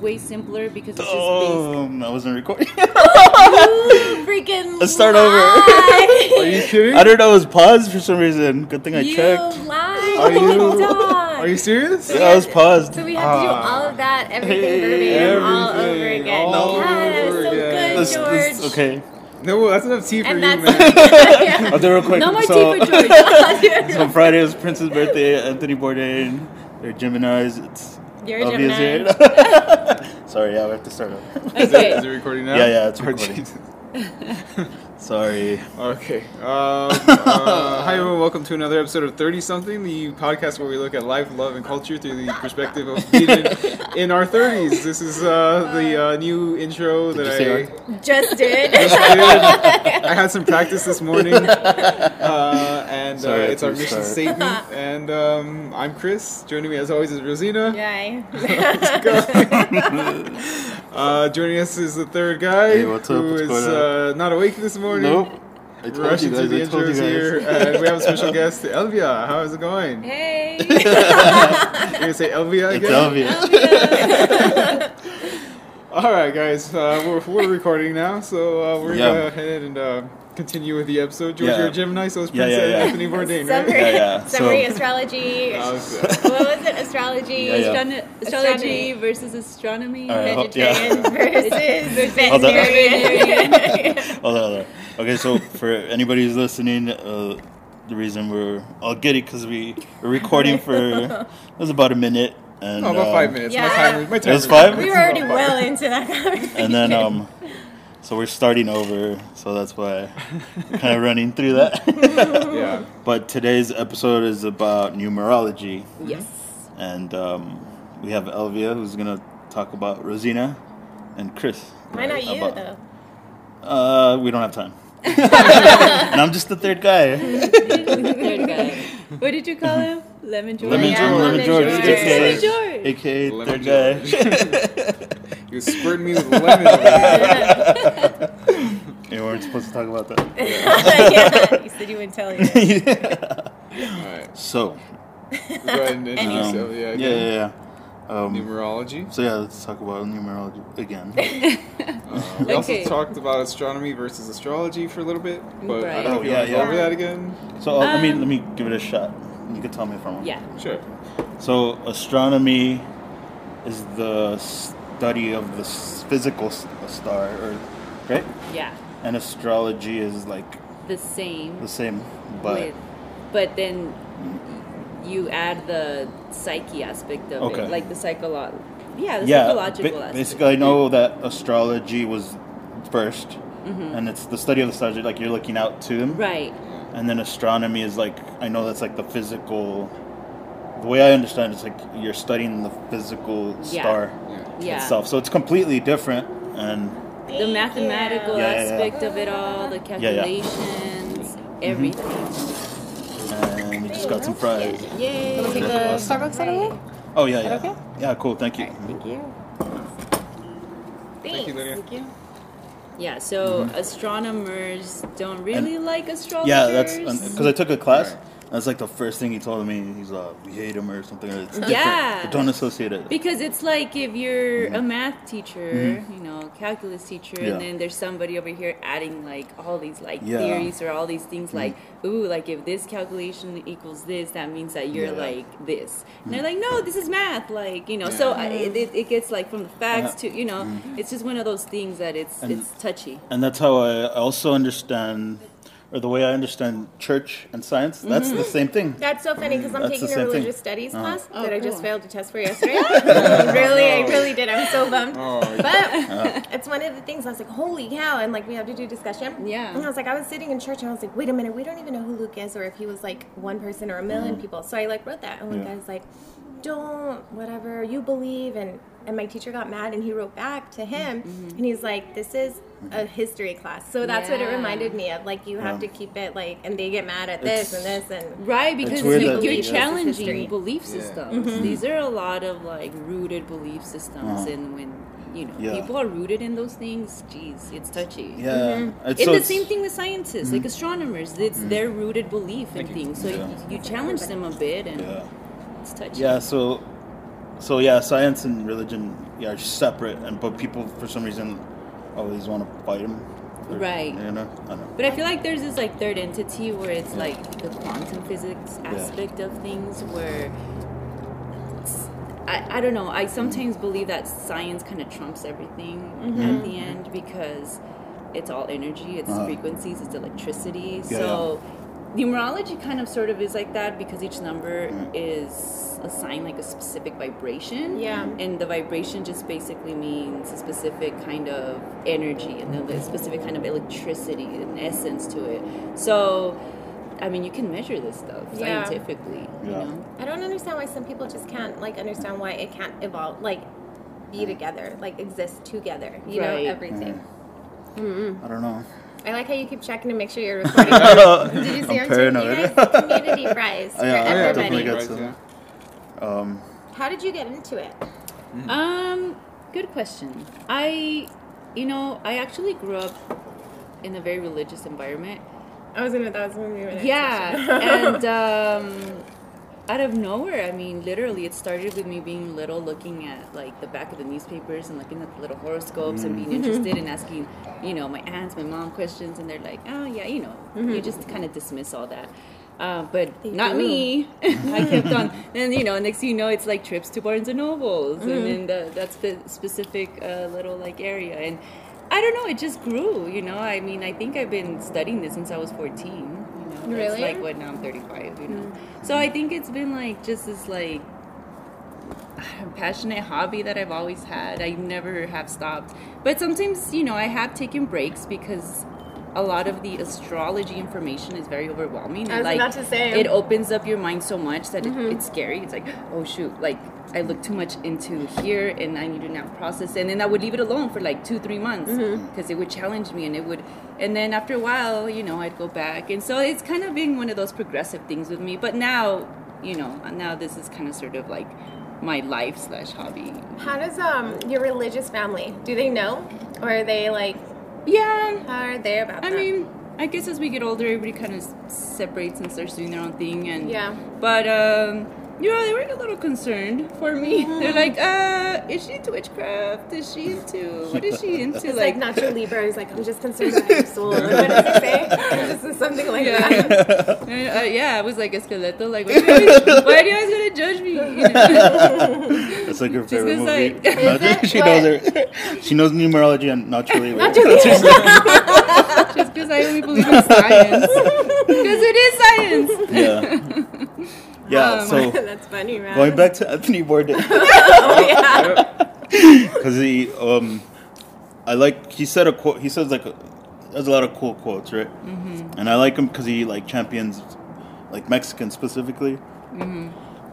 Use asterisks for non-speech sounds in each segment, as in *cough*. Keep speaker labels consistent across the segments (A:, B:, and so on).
A: way simpler because it's just based.
B: Um, I wasn't recording. *laughs*
C: You freaking
B: Let's start over.
D: Are you kidding?
B: I don't know. It was paused for some reason. Good thing I
C: you
B: checked.
C: lied.
D: Are you?
C: Dog.
D: Are you serious?
B: Yeah, I was paused.
C: So we have to do
D: Ah.
C: all of that, everything verbatim, all over again.
D: all
C: yeah,
D: over
C: so
D: again.
C: good,
B: This-
C: George.
B: this- okay.
D: No, that's enough tea for
C: And
D: you, man. *laughs*
C: yeah.
B: I'll do it real quick.
A: No more
B: so,
A: tea for George. *laughs*
B: so Friday is Prince's birthday. Anthony Bourdain. They're Gemini's. It's
C: You're a
B: obvious
C: Gemini.
B: here. *laughs* Sorry, yeah, we have to start over.
D: Is, it, is it recording now?
B: Yeah, yeah, it's recording.
D: Jesus. *laughs*
B: Sorry.
D: Okay. Um, *laughs* uh, hi, everyone. Welcome to another episode of 30 Something, the podcast where we look at life, love, and culture through the perspective of being in, *laughs* in our 30s. This is uh, the uh, new intro
B: Did
D: that I.
C: Just did.
D: just did. I had some practice this morning, uh, and uh,
B: Sorry,
D: it's our mission
B: start.
D: statement. And um, I'm Chris. Joining me as always is Rosina.
C: Yay.
D: Uh, joining us is the third guy
B: Hey, what's up?
D: who
B: What's
D: is uh, not awake this morning.
B: Nope. I told you
D: Rushing
B: guys.
D: through the
B: I told you
D: intros
B: guys.
D: here, and we have a special guest, Elvia. How is it going?
C: Hey. *laughs*
D: You're gonna say Elvia
B: It's
D: again?
B: obvious. *laughs*
D: All right, guys, uh, we're, we're recording now, so uh, we're
B: Yeah.
D: gonna head ahead and uh, continue with the episode. George,
B: Yeah.
D: you're a Gemini, so is
B: Yeah,
D: Prince
B: yeah, yeah.
D: Anthony Bourdain,
C: Summary,
D: right?
B: Yeah, yeah.
C: summary
B: So-
C: astrology.
D: Uh,
C: what was it? Astrology.
B: Yeah, yeah.
A: Astrone- astrology versus astronomy.
B: All right, hold- yeah. *laughs*
C: Versus
B: Hold on.
C: vegetarian. *laughs*
B: Hold on, hold on. Okay, so for anybody who's listening, uh, the reason we're all giddy because we were recording for *laughs* it was about a minute, and
D: oh, about
B: um,
D: five minutes. My
C: Yeah.
D: timer. My timer.
B: was five?
C: we were already well into that conversation.
B: and then um, so we're starting over, so that's why kind of *laughs* running through that.
D: Yeah. *laughs*
B: but today's episode is about numerology,
A: Yes.
B: and um, we have Elvia who's gonna talk about Rosina, and Chris.
C: Why not you
B: about-
C: though?
B: Uh, we don't have time. *laughs* and I'm just the third guy.
A: Third guy. What did you call him? Lemon George.
B: Lemon
C: Yeah,
B: George, Lemon
C: Lemon
B: George,
C: George.
B: aka,
A: Lemon George.
B: aka
D: Lemon
B: third guy.
D: George. You squirted me with lemon over here.
B: you weren't supposed to talk about that. *laughs*
C: yeah, you said you wouldn't tell you. *laughs*
D: All right.
B: So,
D: Go ahead and introduce
B: um,
D: Elvia
B: yeah,
D: again.
B: yeah, yeah. Um,
D: Numerology.
B: so yeah, let's talk about numerology again. *laughs*
D: Uh, we also talked about astronomy versus astrology for a little bit, but I don't know if you
B: yeah,
D: want to go
B: yeah.
D: over that again.
B: So uh, let me
A: Um,
B: let me give it a shot. You can tell me if I'm wrong.
A: Yeah.
D: Sure.
B: So astronomy is the study of the physical star, or right?
A: Yeah.
B: And astrology is like
A: The same.
B: the same, but
A: with, but then you add the psyche aspect of
B: Okay.
A: it, like the psycholo- Yeah, the
B: yeah.
A: psychological
B: ba-
A: aspect.
B: basically, I know that astrology was 1st
A: Mm-hmm.
B: and it's the study of the stars. Like you're looking out to them,
A: Right.
B: and then astronomy is like I know that's like the physical. The way I understand it, it's like you're studying the physical
A: Yeah.
B: star
A: Yeah.
B: Itself. So it's completely different, and
A: The mathematical
B: Yeah, yeah, yeah.
A: aspect of it all, the
B: Yeah, Mm-hmm.
A: calculations, everything.
B: and we just got some fries.
A: Yay!
C: Take the Starbucks out of the.
B: Oh yeah, yeah,
C: okay?
B: yeah. Cool, thank you.
C: Thank you.
D: Thank you, Lydia.
C: Thank you.
A: Yeah, so astronomers don't really like astrologers.
B: Mm-hmm. Yeah, that's because I took a class. That's like the first thing he told me. He's like, we hate him or something. It's different.
A: Yeah.
B: But don't associate it.
A: Because it's like if you're a math teacher, you know, calculus teacher,
B: Mm-hmm. Yeah.
A: and then there's somebody over here adding like all these like
B: Yeah. Mm-hmm.
A: theories or all these things like, ooh, like if this calculation equals this, that means that you're
B: Yeah. Mm-hmm.
A: like this. And they're like, no, this is math, like you know. So I, it, it, gets like from the facts to you know, it's just one of those things that it's
B: And-
A: it's touchy.
B: And that's how I also understand, or the way I understand church and science. That's the mm-hmm. same thing.
C: That's so funny because I'm
B: That's the
C: taking a
B: same thing.
C: religious studies
B: Uh-huh.
C: class
A: Oh,
C: that I just
A: cool.
C: failed to test for yesterday. *laughs* *laughs* really, I oh. really did. I'm so bummed.
D: Oh,
C: But uh-huh. it's one of the things I was like, holy cow! And like we have to do discussion.
A: Yeah.
C: And I was like, I was sitting in church and I was like, wait a minute, we don't even know who Luke is or if he was like one person or a 1000000 mm. people. So I like wrote that and one
B: Yeah.
C: guy was like, don't whatever you believe and and my teacher got mad and he wrote back to him mm-hmm. and he's like, this is a history class. So that's what it reminded me of. Like you have
B: Yeah.
C: to keep it like, and they get mad at this
B: It's-
C: and this and
A: Right, because you,
B: that-
A: you're
B: Yeah.
A: challenging
C: History.
A: belief
D: Yeah.
A: systems. These are a lot of like rooted belief systems,
B: Uh-huh.
A: and when you know
B: Yeah.
A: people are rooted in those things, geez, it's touchy.
B: Yeah.
C: Mm-hmm.
B: It's,
A: And
B: so
A: the
B: it's-
A: same thing with scientists, like astronomers. It's their rooted belief in things. So
B: Yeah.
A: you, you challenge them a bit, and
B: Yeah.
A: it's touchy.
B: Yeah. So so yeah, science and religion yeah are separate, and but people for some reason always want to fight them.
A: Right.
B: You know. I don't know.
A: But I feel like there's this like third entity where it's like the quantum physics aspect of things where I, I don't know. I sometimes believe that science kind of trumps everything at the end because it's all energy, it's
B: Uh-huh.
A: frequencies, it's electricity.
B: Yeah,
A: so numerology kind of sort of is like that because each number
B: Mm.
A: is assigned like a specific vibration.
C: Yeah.
A: And the vibration just basically means a specific kind of energy and then mm-hmm. the specific kind of electricity and essence to it. So, I mean, you can measure this stuff
C: Yeah.
A: scientifically, you know?
C: I don't understand why some people just can't like understand why it can't evolve, like be mm. together, like exist together. You
A: Right.
C: know everything. Mm. Mm-hmm.
B: I don't know.
C: I like how you keep checking to make sure you're recording. *laughs* Did you see
B: I'm
C: on
B: paranoid.
C: TV? Guys, community *laughs* prize for
B: yeah, I
C: everybody.
B: definitely got
D: Right,
B: some. Um,
C: How did you get into it?
A: Um, good question. I, you know, I actually grew up in a very religious environment.
C: I was gonna. That was gonna be my next
A: Yeah,
C: question. *laughs*
A: and um, out of nowhere, I mean, literally, it started with me being little, looking at like the back of the newspapers and looking at the little horoscopes and being interested and *laughs* asking, you know, my aunts, my mom questions, and they're like, oh yeah, you know, you just kind of dismiss all that. Uh, but
C: They
A: not
C: do.
A: me. *laughs* I kept on, and you know, next thing you know, it's like trips to Barnes and Nobles, and then the, that's the specific uh, little like area, and I don't know, it just grew. You know, I mean, I think I've been studying this since I was fourteen. You know, that's like what now I'm 35. You know, mm. so I think it's been like just this like *sighs* passionate hobby that I've always had. I never have stopped. But sometimes, you know, I have taken breaks because a lot of the astrology information is very overwhelming.
C: I was
A: like,
C: about to say.
A: It um, opens up your mind so much that it, mm-hmm. it's scary. It's like, oh shoot, like I look too much into here and I need to now process. And then I would leave it alone for like two, three months mm-hmm. because it would challenge me and it would. And then after a while, you know, I'd go back. And so it's kind of being one of those progressive things with me. But now, you know, now this is kind of sort of like my life slash hobby.
C: How does um your religious family? Do they know, or are they like
A: Yeah.
C: are they about
A: I
C: that?
A: mean, I guess as we get older, everybody kind of separates and starts doing their own thing. And
C: Yeah.
A: but um, you know, they were a little concerned for me. *laughs* They're like, uh, is she into witchcraft? Is she into what is she into?
C: It's like,
A: like,
C: natural Libra. He's like, I'm just concerned about your soul. *laughs* what does he say? *laughs* This is something like
A: Yeah.
C: that.
A: uh, yeah, I was like Esqueleto. Like, why do you guys, why do you guys gonna judge me? You know?
B: it's like her favorite
A: because,
B: movie.
A: like-
B: No,
C: Is it?
B: she knows her. She knows numerology and naturally.
A: Just because I only believe in science. Because it is science.
B: yeah. Yeah.
A: Um,
B: so *laughs*
C: That's funny, man.
B: going back to Anthony Bourdain. *laughs*
C: oh yeah. *laughs*
B: because he um i like he said a quote he says like a, there's a lot of cool quotes right mm-hmm. and i like him because he like champions like mexicans specifically
A: Mm-hmm.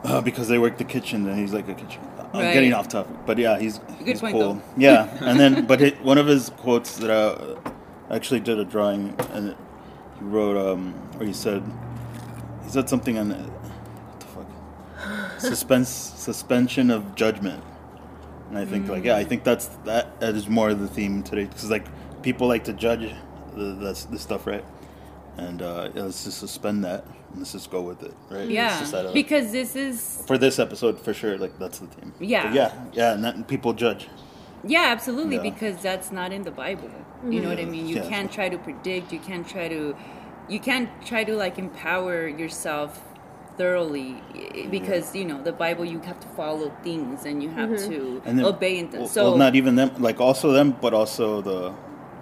B: uh, because they work the kitchen and he's like a kitchen i'm
A: Right.
B: getting off topic but yeah he's,
A: Good
B: he's
A: point,
B: cool
A: though.
B: yeah and then but it, one of his quotes that i actually did a drawing and he wrote um or he said he said something on what the fuck suspense suspension of judgment and I think like yeah, I think that's that, that is more of the theme today because like people like to judge the this, this stuff right, and uh, yeah, let's just suspend that and let's just go with it right.
A: Yeah,
B: just
A: because this is
B: for this episode for sure like that's the theme.
A: Yeah.
B: But yeah, yeah, and that, people judge.
A: Yeah, absolutely,
B: Yeah.
A: because that's not in the Bible. You know what I mean? You
B: Yeah.
A: can't try to predict, you can't try to you can't try to like empower yourself thoroughly i- because you know the bible you have to follow things and you have to
B: And then
A: obey and th-
B: well,
A: so
B: well, not even them, like also them, but also the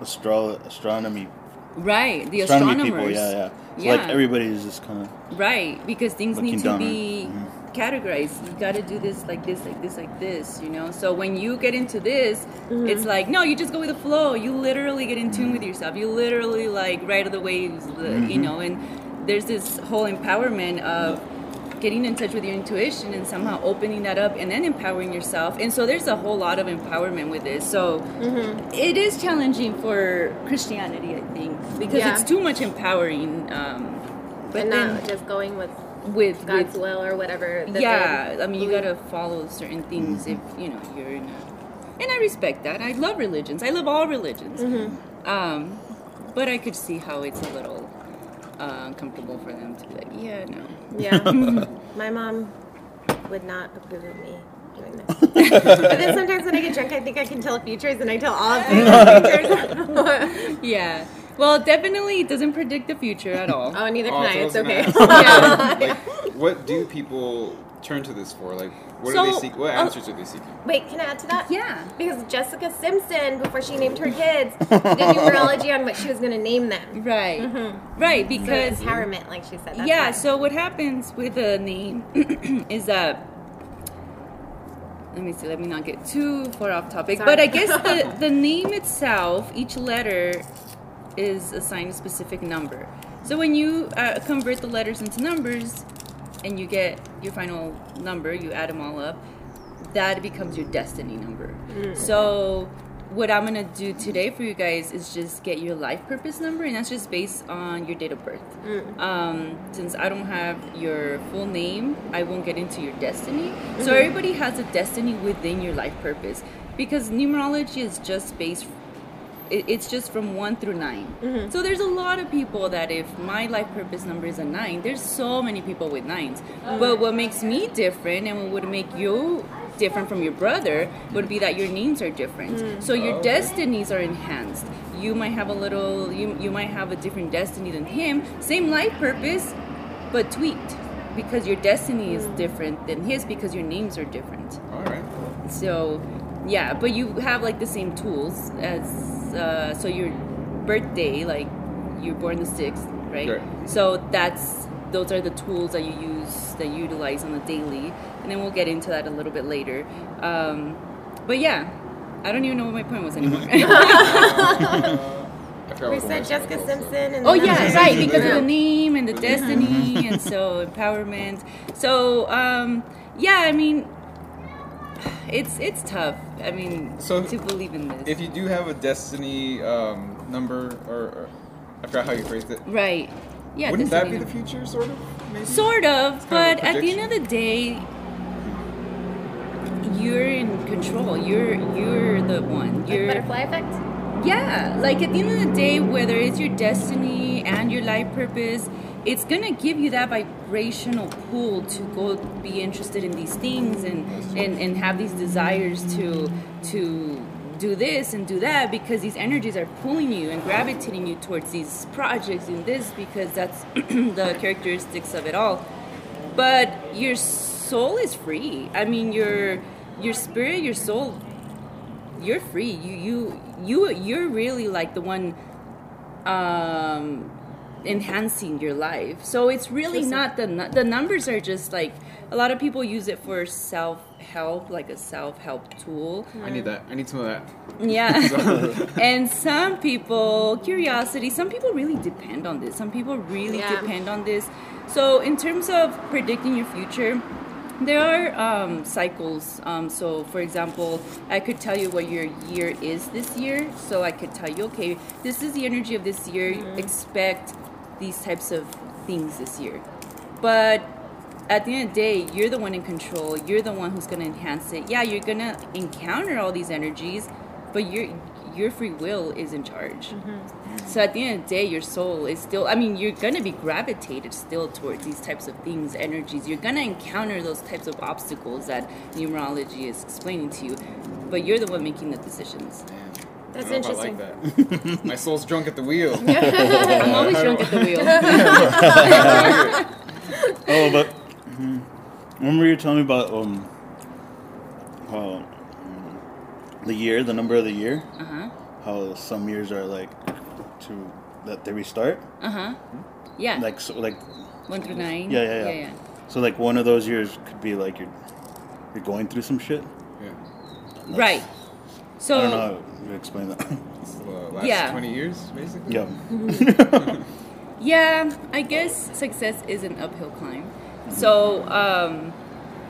B: astro- astronomy
A: right the
B: astronomy
A: astronomers
B: people. Yeah, yeah. So
A: Yeah.
B: like everybody is just kind of
A: right because things need to
B: down
A: be
B: it. Mhm.
A: categorized you got to do this like this like this like this you know so when you get into this
C: Mm-hmm.
A: it's like no you just go with the flow you literally get in tune with yourself you literally like ride the waves the,
B: Mm-hmm.
A: you know and there's this whole empowerment of getting in touch with your intuition and somehow opening that up and then empowering yourself and so there's a whole lot of empowerment with this so
C: Mm-hmm.
A: it is challenging for christianity i think because
C: Yeah.
A: it's too much empowering um but
C: and
A: then
C: not just going with
A: with
C: God's
A: with
C: will or whatever.
A: yeah i mean you gotta follow certain things if you know you're in a and i respect that i love religions i love all religions
C: Mm-hmm.
A: um but i could see how it's a little uh, uncomfortable for them to be like yeah no
C: Yeah. *laughs* My mom would not approve of me doing this. *laughs* but then sometimes when I get drunk, I think I can tell futures, and I tell all of the futures. *laughs*
A: Yeah. Well, definitely it doesn't predict the future at all.
C: oh, neither
D: Oh,
C: can I. It's
D: it's
C: okay.
D: not- like, what do people turn to this for? Like, what do
A: So,
D: they seek? What
A: oh-
D: answers are they seeking?
C: Wait, can I add to that?
A: Yeah.
C: Because Jessica Simpson, before she named her kids, did numerology on what she was going to name them.
A: Right. Right,
C: So
A: because
C: empowerment, like she said. That's
A: yeah,
C: why.
A: so what happens with a name *clears throat* is that let me see, let me not get too far off topic.
C: Sorry.
A: But I guess the, *laughs* the name itself, each letter is assigned a specific number. So when you uh, convert the letters into numbers and you get your final number, you add them all up, that becomes your destiny number. Mm. So what I'm gonna do today for you guys is just get your life purpose number, and that's just based on your date of birth. Mm. Um, since I don't have your full name, I won't get into your destiny. So mm-hmm. everybody has a destiny within your life purpose because numerology is just based it, it's just from one through 9 mm-hmm. So there's a lot of people that if my life purpose number is a nine, there's so many people with nines. Oh. But what makes me different and what would make you different from your brother would be that your names are different. Mm. So your
D: Okay.
A: destinies are enhanced. You might have a little you you might have a different destiny than him. Same life purpose, but tweaked. Because your destiny is mm. different than his because your names are different.
D: All right.
A: So, yeah, but you have like the same tools as uh, so your birthday, like you're born the sixth, right?
D: Right.
A: So that's those are the tools that you use that you utilize on the daily, and then we'll get into that a little bit later. Um, but yeah, I don't even know what my point was anymore. *laughs* *laughs*
C: We said Jessica. Simpson and
A: Oh yeah,
C: numbers.
A: right, because of the name and the destiny, and so empowerment. So um, yeah, I mean, it's it's tough. I mean,
D: So,
A: to believe in this.
D: If you do have a destiny um, number, or, or I forgot how you phrased it.
A: right, yeah,
D: Wouldn't that
A: destiny
D: be the future, sort of? Maybe.
A: Sort of,
D: It's
A: but
D: of
A: at the end of the day, you're in control. You're you're the one. You're
C: butterfly effect.
A: yeah. Like at the end of the day, whether it's your destiny and your life purpose, it's gonna give you that vibrational pull to go be interested in these things and and, and have these desires to to do this and do that because these energies are pulling you and gravitating you towards these projects and this because that's *clears throat* the characteristics of it all. But your soul is free. I mean your your spirit your soul you're free. You you you you're really like the one um enhancing your life so it's really
C: Listen.
A: not the the numbers are just like a lot of people use it for self help like a self help tool
D: I need that. I need some of that.
A: yeah. *laughs* *laughs* and some people, curiosity, some people really depend on this. Some people really
C: Yeah.
A: depend on this. So, in terms of predicting your future, there are um, cycles. Um, so, for example, I could tell you what your year is this year. So, I could tell you, okay, this is the energy of this year. Expect these types of things this year. But at the end of the day, you're the one in control. You're the one who's gonna enhance it. Yeah, you're gonna encounter all these energies, but your your free will is in charge. Mm-hmm. So at the end of the day, your soul is still. I mean, you're gonna be gravitated still towards these types of things, energies. You're gonna encounter those types of obstacles that numerology is explaining to you, but you're the one making the decisions.
C: That's
D: I don't know if I
C: interesting.
D: like that. *laughs* My soul's drunk at the wheel. *laughs*
A: I'm always drunk at the wheel. *laughs*
B: Oh, but mhm. remember you telling me about um, how mm, the year, the number of the year,
A: Uh huh.
B: how some years are like to that they restart,
A: Uh huh. Yeah.
B: like so, like
A: one through nine.
B: Yeah, yeah, yeah.
A: yeah, yeah.
B: so like one of those years could be like you're you're going through some shit.
D: Yeah.
B: That's-
A: Right. So
B: I don't know how to explain that.
D: It's the last
A: Yeah.
D: 20 years, basically.
B: yeah. *laughs*
A: Yeah, I guess success is an uphill climb. So, um,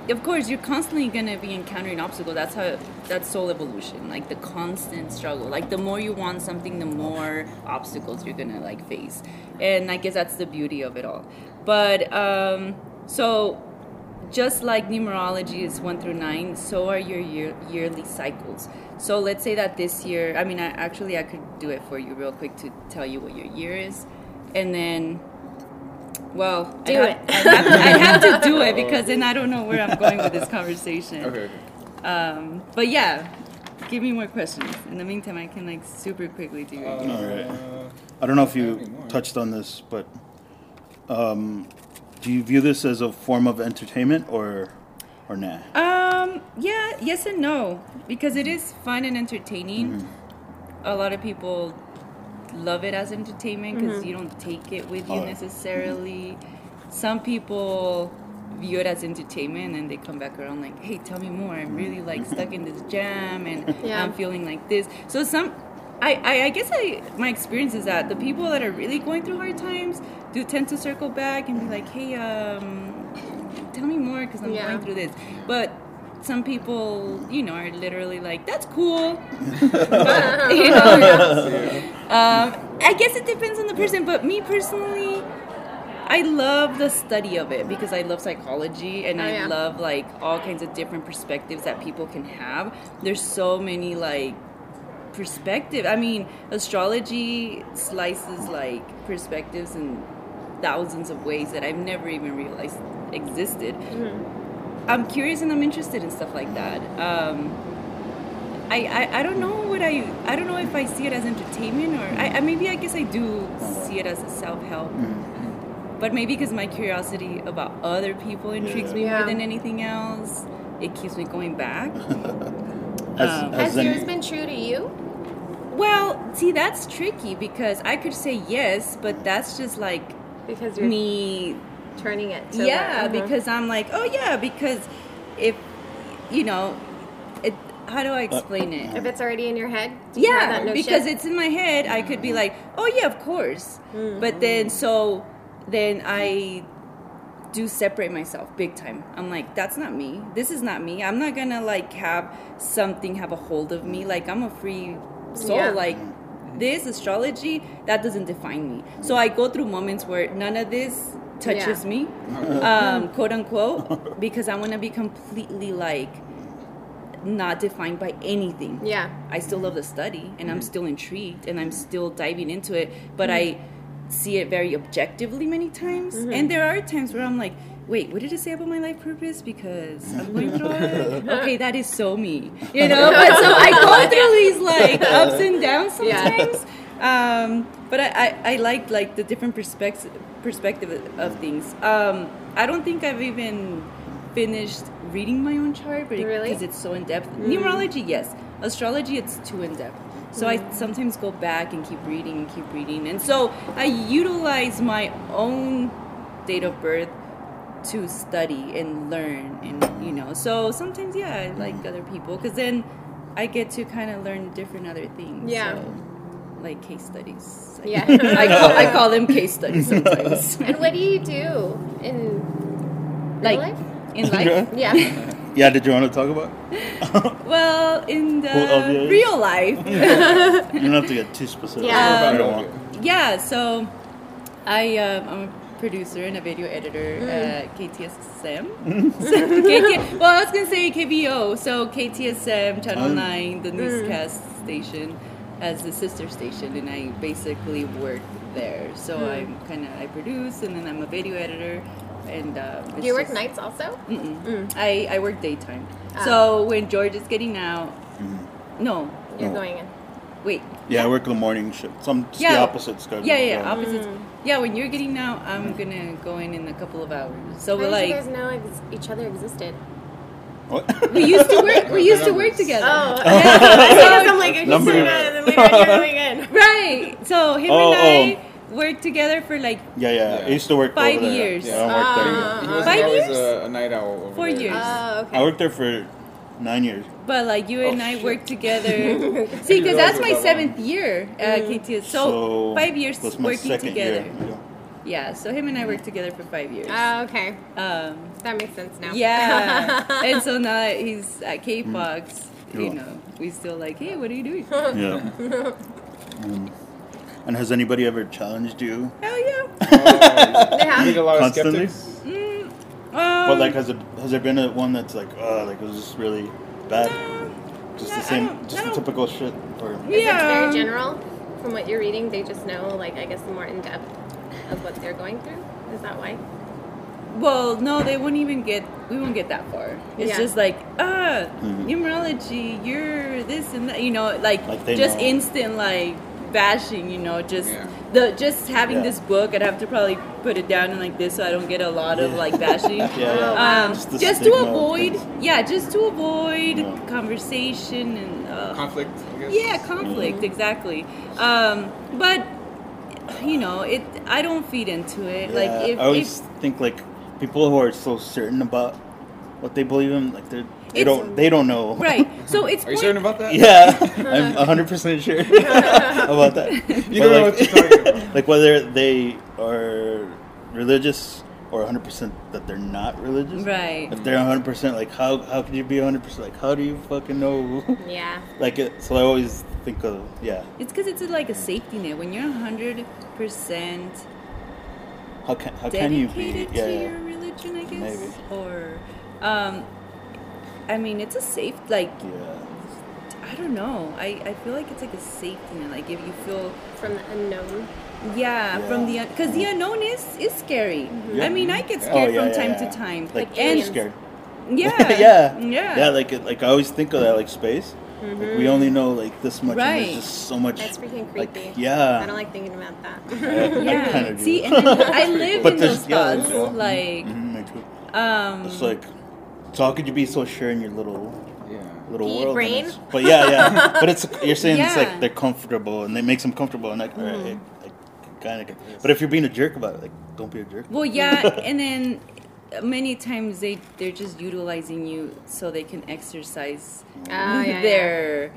A: of course, you're constantly gonna be encountering obstacles. That's how that's soul evolution, like the constant struggle. Like the more you want something, the more obstacles you're gonna like face. And I guess that's the beauty of it all. But um, so, just like numerology is one through nine, so are your year, yearly cycles. So let's say that this year, I mean, I, actually, I could do it for you real quick to tell you what your year is, and then, well,
C: Do
A: I'd
C: it.
A: Have, I'd, have to, I'd have to do it because then I don't know where I'm going with this *laughs* conversation.
D: Okay, okay.
A: Um, but yeah, give me more questions. In the meantime, I can like super quickly do.
D: Uh,
B: All right. I don't know if you touched on this, but um, do you view this as a form of entertainment or or nah?
A: Um, yeah, yes and no, because it is fun and entertaining.
B: Mm-hmm.
A: A lot of people love it as entertainment because you don't take it with you
B: Oh.
A: necessarily. Some people view it as entertainment and they come back around like, "Hey, tell me more. I'm really like stuck in this jam and *laughs*
C: Yeah.
A: I'm feeling like this." So some. I, I, I guess I my experience is that the people that are really going through hard times do tend to circle back and be like, hey, um, tell me more because I'm
C: Yeah.
A: going through this. But some people, you know, are literally like, that's cool. *laughs* *laughs* you know, *laughs* um, I guess it depends on the person, but me personally, I love the study of it because I love psychology and
C: Oh,
A: I
C: yeah.
A: love like all kinds of different perspectives that people can have. There's so many like perspective. I mean, astrology slices like perspectives in thousands of ways that I've never even realized existed. I'm curious and I'm interested in stuff like that. Um, I, I, I don't know what I I don't know if I see it as entertainment or I, I maybe I guess I do see it as a self help. But maybe because my curiosity about other people intrigues me
C: Yeah.
A: more than anything else, it keeps me going back. *laughs*
B: Has,
A: Um,
C: Has
B: any-
C: yours been true to you?
A: Well, see, that's tricky because I could say yes, but that's just like
C: Because you're
A: me.
C: turning it. To
A: Yeah,
C: uh-huh.
A: because I'm like, oh yeah, because if you know, it. How do I explain it?
C: if it's already in your head, you
A: Yeah,
C: that notion?
A: because it's in my head. I could be like, oh yeah, of course.
C: Mm-hmm.
A: But then so then I do separate myself big time. I'm like, that's not me. This is not me. I'm not gonna like have something have a hold of me. Like I'm a free soul.
C: Yeah.
A: Like this astrology that doesn't define me. So I go through moments where none of this touches
C: Yeah.
A: me, um, *laughs* quote unquote, because I want to be completely like not defined by anything.
C: yeah,
A: I still love the study and
C: Mm-hmm.
A: I'm still intrigued and I'm still diving into it, but I see it very objectively many times.
C: Mm-hmm.
A: And there are times where I'm like, wait, what did it say about my life purpose? Because I'm going through it. *laughs* Okay, that is so me. You know? But so I go through these like ups and downs *laughs*
C: Yeah.
A: sometimes. Um, but I, I, I like like the different perspective perspective of things. Um, I don't think I've even finished reading my own chart, but
C: Really?
A: because it's so in depth. Numerology, yes. Astrology, it's too in depth. So I sometimes go back and keep reading and keep reading, and so I utilize my own date of birth to study and learn, and you know. So sometimes, yeah, I like mm-hmm. other people because then I get to kind of learn different other things.
C: Yeah.
A: So, like case studies.
C: Yeah. *laughs*
A: I call, I call them *laughs* case studies sometimes.
C: and what do you do in
A: like
C: real life?
A: in life.
C: Yeah, *laughs*
B: yeah, did you want to talk about? *laughs*
A: Well, in the
B: Who
A: real life, *laughs*
B: You don't have to get too specific.
C: Yeah.
A: Um, yeah. So, I um, I'm a producer and a video editor
C: Mm.
A: at KTSM. *laughs* KT, well, I was gonna say KBO. So KTSM Channel
B: Oh.
A: Nine, the
C: Mm.
A: newscast station, as the sister station, and I basically work there. So
C: Mm.
A: I'm kind of I produce, and then I'm a video editor. And um,
C: do you work
A: just-
C: nights also?
A: Mm-mm. I, I work daytime.
C: Ah.
A: So when George is getting out, no,
C: You're
B: No.
C: going in.
A: wait,
B: Yeah, I work the morning shift. Some it's the
A: Yeah.
B: opposite schedule.
A: yeah, yeah,
B: so-
A: opposites. Yeah, when you're getting out, I'm gonna go in in a couple of hours. So we're
C: How did you
A: like,
C: guys know ex- each other existed?
B: What?
A: we used to work. We used to *laughs* work together.
C: Oh, yeah. *laughs* I'm like, if you
B: Number-
C: say that, then later on you're going in.
A: Right. So him
B: Oh,
A: and I worked together for like
B: yeah, yeah, I used to work
A: Five
B: over there.
A: years.
B: Yeah, I don't work there.
C: Ah.
D: He wasn't
A: Five years?
D: a, a night owl. Over
A: Four
D: there.
A: years.
C: Oh, okay.
B: I worked there for nine years.
A: But like you and
B: Oh,
A: I
B: shit.
A: worked together. *laughs* See, because that's my
D: that
A: seventh year at KTS. So, five years
B: that's my
A: working
B: second
A: together.
B: Year. Yeah.
A: Yeah. So him and I worked together for five years.
C: Oh, okay.
A: Um,
C: That makes sense now.
A: yeah. *laughs* and so now that he's at KFOX, you know, we still like, hey, what are you doing?
B: Yeah. *laughs* Um, and has anybody ever challenged you?
A: Hell yeah.
D: Oh, *laughs*
C: They
D: you
C: have.
D: meet a lot of
B: Constantly?
D: skeptics.
A: Um,
B: But like, has it has there been a one that's like, uh, like it was just really bad? Just
A: no,
B: the same, just
A: I
B: the typical shit. Or
C: Is
A: Yeah.
C: it very general from what you're reading? They just know, like, I guess, the more in depth of what they're going through. Is that why?
A: Well, no, they wouldn't even get. We won't get that far. It's
C: Yeah.
A: just like ah,
B: Mhm.
A: numerology. You're this and that. You know, like,
B: Like
A: just
B: know.
A: instant like bashing. You know, just
D: Yeah.
A: the just having
B: Yeah.
A: this book. I'd have to probably put it down and like this so I don't get a lot of
B: Yeah.
A: like bashing. *laughs*
B: Yeah, yeah.
A: Um,
B: Just
A: just to avoid, yeah, just to avoid
B: Yeah.
A: conversation and uh,
D: Conflict. I guess.
A: yeah, conflict exactly. Um, but you know, it. I don't feed into it.
B: Yeah,
A: like if,
B: I always
A: if
B: think like people who are so certain about what they believe in, like they're they don't they don't know.
A: right, *laughs* so it's
D: Are you certain about that?
B: Yeah, *laughs* I'm 100 percent sure *laughs* about that.
D: You
B: But,
D: don't know
B: like-
D: what you're talking about.
B: like whether they are religious or 100 percent that they're not religious.
A: Right.
B: If they're 100 percent, like how how could you be 100 percent? Like how do you fucking know?
C: Yeah.
B: like it. So I always think of yeah.
A: It's because it's like a safety net. When you're hundred percent
B: How can how can you
A: dedicated
B: be? Yeah,
A: to
B: yeah.
A: your religion, I guess,
B: Maybe.
A: or, um, I mean, it's a safe like
B: yeah.
A: I don't know. I I feel like it's like a safety net. Like if you feel
C: From the unknown.
A: yeah, from the
B: Yeah.
A: because the unknown is is scary.
B: Yeah.
A: I mean, I get
B: Oh,
A: scared
B: yeah,
A: from
B: yeah,
A: time
B: yeah.
A: to time,
B: Like,
C: Like
B: you're scared. *laughs*
A: yeah, *laughs*
B: yeah,
A: yeah,
B: yeah. Like like I always think of that like space. Like we only know like this much, and
A: Right.
B: there's just so much.
C: That's freaking
B: like,
C: creepy.
B: yeah.
C: I don't like thinking about that. *laughs*
B: I- I
A: yeah.
B: kinda do.
A: See, and then I live
B: But
A: in
B: there's-
A: those
B: yeah,
A: thoughts.
B: there's-
A: like,
B: Mhm, me too.
A: um,
B: It's like, so how could you be so sure in your little
D: Yeah.
B: little
C: Pea
B: world?
C: brain?
B: But yeah, yeah. *laughs* but it's you're saying it's like they're comfortable and it makes them comfortable and like,
A: Mm-hmm.
B: right, like kind of. But if you're being a jerk about it, like don't be a jerk.
A: Well, yeah, *laughs* and then many times they they're just utilizing you so they can exercise
C: Oh, *laughs* yeah,
A: their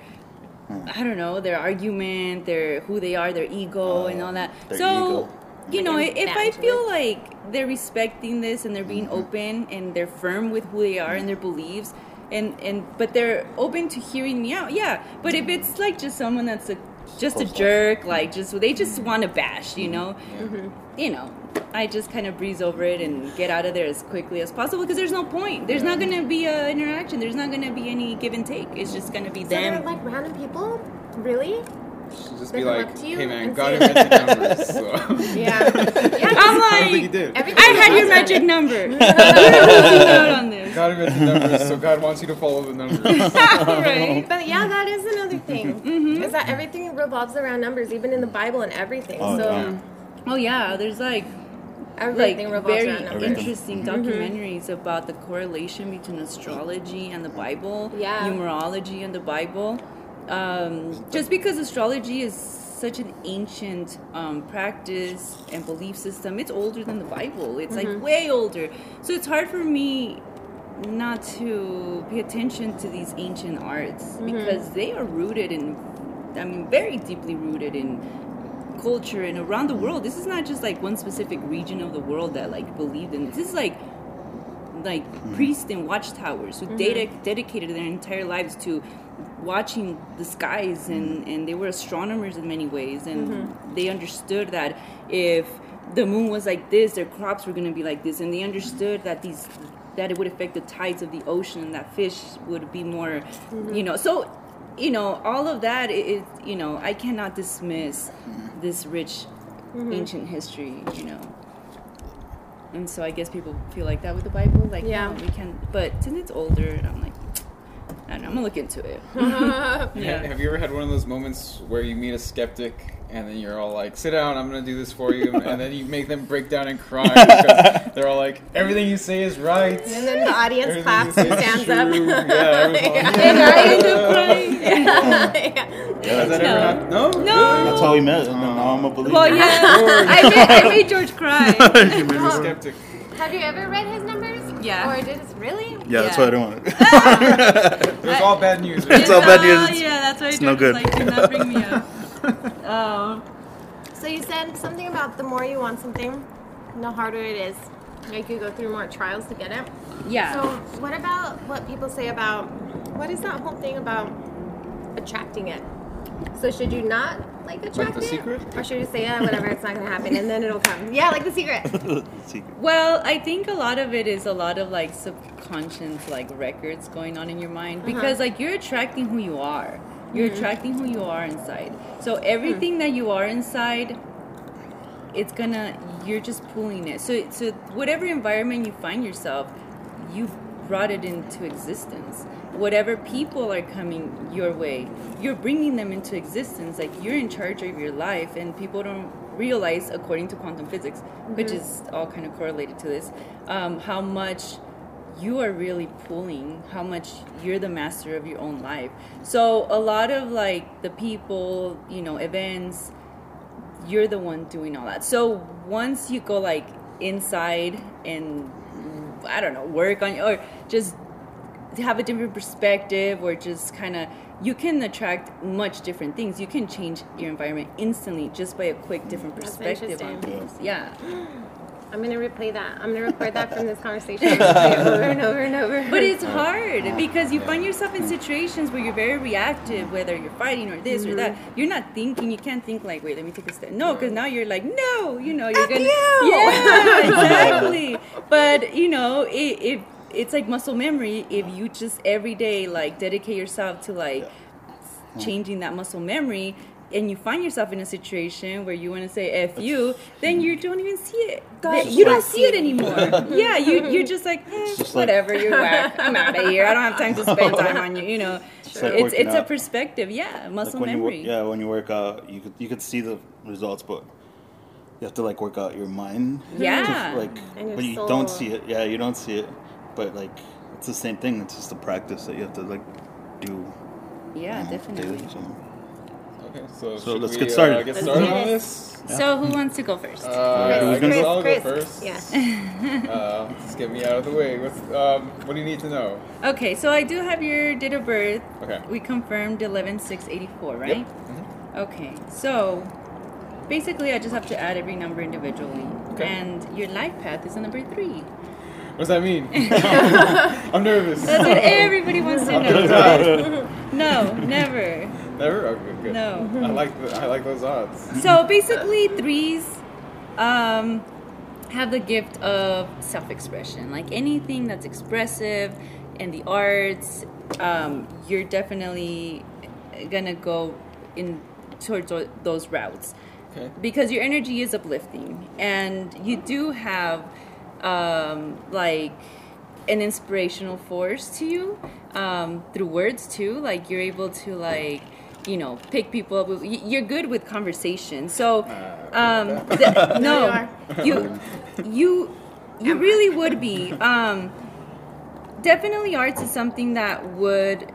A: I don't know their argument, their who they are, their ego, and all that.
B: Uh, their
A: so
B: ego.
A: You know,
C: Like
A: if I
C: evangelist.
A: feel like they're respecting this and they're being
B: Mm-hmm.
A: open and they're firm with who they are and their beliefs. And, and but they're open to hearing me out, yeah. But if it's like just someone that's a just a
B: Close off.
A: jerk, like just they just want to bash, you know,
C: Mm-hmm.
A: you know, I just kind of breeze over it and get out of there as quickly as possible because there's no point. There's not going to be a interaction. There's not going to be any give and take. It's just going to be
C: So
A: them.
C: like random people? Really?
D: Should just
C: They
D: be
C: come
D: like,
C: up to you
D: hey man,
C: and
D: God
C: say-
D: invented *laughs* numbers. So.
C: Yeah. *laughs* yeah.
A: I'm
D: I don't think he
A: like,
D: did.
A: I had your magic number. You're losing out on this.
D: God invented numbers, so God wants you to follow the numbers. *laughs*
A: right? *laughs*
C: But yeah, that is another thing.
A: Mm-hmm.
C: Is that everything revolves around numbers, even in the Bible and everything.
B: Oh,
C: so
B: yeah.
A: Oh yeah, there's like like
C: everything revolves
A: very
C: around numbers.
B: Everything.
A: interesting documentaries about the correlation between astrology and the Bible,
C: Yeah.
A: numerology and the Bible. Um, just because astrology is such an ancient um, practice and belief system, it's older than the Bible. It's like mm-hmm. way older, so it's hard for me not to pay attention to these ancient arts mm-hmm. because they are rooted in, I mean, very deeply rooted in culture and around the world. This is not just like one specific region of the world that like believed in this. This is like like mm-hmm. priests and watchtowers who data, dedicated their entire lives to watching the skies and mm-hmm. and they were astronomers in many ways and mm-hmm. they understood that if the moon was like this their crops were going to be like this and they understood that these that it would affect the tides of the ocean and that fish would be more mm-hmm. you know. So you know all of that is you know i cannot dismiss this rich ancient history you know. And so i guess people feel like that with the bible like
C: Yeah.
A: yeah we can but since it's older i'm like i don't know i'm gonna look into it *laughs* yeah
D: Have you ever had one of those moments where you meet a skeptic and then you're all like, "Sit down, I'm gonna do this for you," and then you make them break down and cry because *laughs* they're all like, "Everything you say is right."
C: And then the audience
D: Everything
C: claps and stands up.
D: true. Yeah, *laughs* everyone's
A: and i end up crying
C: yeah.
D: Has that ever
A: No.
D: No.
A: No.
B: That's how we met, and then now I'm a believer.
A: well yeah I made, I made george cry
B: You made me-
D: a skeptic.
C: Have you ever read his numbers?
A: Yeah.
C: Oh, or did it really?
B: yeah, that's
A: Yeah.
B: why I don't want it. *laughs* Ah. *laughs*
D: It was all bad news.
B: It's all bad
A: Oh,
B: news.
A: yeah that's why
B: It's
A: george
B: no good.
A: like do not bring me up *laughs* oh
C: So you said something about the more you want something, the harder it is. Like you go through more trials to get it.
A: yeah
C: So what about what people say about what is that whole thing about attracting it? So should you not like attract
D: The
C: it?
D: Secret?
C: Or should you say, yeah, whatever, it's not gonna happen and then it'll come. Yeah, like the secret. *laughs*
B: Secret.
A: Well, I think a lot of it is a lot of like subconscious like records going on in your mind
C: Uh-huh.
A: because like you're attracting who you are. You're
C: Mm-hmm.
A: attracting who you are inside. So everything that you are inside it's gonna you're just pulling it. So so whatever environment you find yourself, you've brought it into existence. Whatever people are coming your way, you're bringing them into existence. Like you're in charge of your life, and people don't realize, according to quantum physics, which is all kind of correlated to this, um, how much you are really pulling how much you're the master of your own life so a lot of like the people you know events you're the one doing all that so once you go like inside and i don't know work on or just have a different perspective or just kind of you can attract much different things. You can change your environment instantly just by a quick different perspective on things. Yeah *gasps* *gasps* *gasps*
C: I'm gonna replay that. I'm gonna record that from this conversation and it over and over and over.
A: But it's hard because you find yourself in situations where you're very reactive, whether you're fighting or this or that.
C: Mm-hmm.
A: You're not thinking. You can't think like, wait, let me take a step. No, because now you're like, no, you know, you're
C: F
A: gonna,
C: you!
A: yeah, exactly. but you know, it, it it's like muscle memory. If you just every day like dedicate yourself to like changing that muscle memory. And you find yourself in a situation where you want to say "f you," then you don't even see it.
C: God
A: you don't see it anymore. *laughs* yeah, you you're just like, eh,
B: just like-
A: whatever. you're whack. I'm out of *laughs* here. I don't have time to spend time on you. You know,
B: like
A: it's it's a perspective. Yeah,
B: Like
A: muscle
B: when you work,
A: memory.
B: yeah, when you work out, you could you could see the results, but you have to like work out your mind.
A: Yeah.
B: To, like, but you don't see it. Yeah, you don't see it, but like it's the same thing. It's just the practice that you have to like do.
A: Yeah,
B: you know,
A: definitely.
B: daily, so.
D: Okay, *laughs* so,
B: So let's
D: we,
B: get started.
D: Uh, get
C: Let's
D: on
C: this.
D: this.
A: So who wants to go first?
D: Uh,
B: Who's
D: I
B: gonna
D: guess
B: go?
D: I'll go first.
C: Yeah.
D: Uh, just get me out of the way. What's, um, what do you need to know?
A: okay, so I do have your date of birth.
D: Okay.
A: We confirmed 11 6 84, right?
D: Yep. Mhm.
A: Okay, so basically, I just have to add every number individually.
D: Okay.
A: And your life path is a number three.
D: What does that mean? *laughs* *laughs* I'm nervous.
A: That's what everybody wants to know. No, never.
D: Never. Okay, good.
A: No.
D: I like the, I like those odds.
A: So basically, threes um, have the gift of self-expression. Like anything that's expressive in the arts, um, you're definitely gonna go in towards those routes
D: Okay.
A: because your energy is uplifting, and you do have um, like an inspirational force to you um, through words too. Like you're able to like you know pick people up. You're good with conversation. So um, the, no, you you you really would be. Um, definitely, arts is something that would.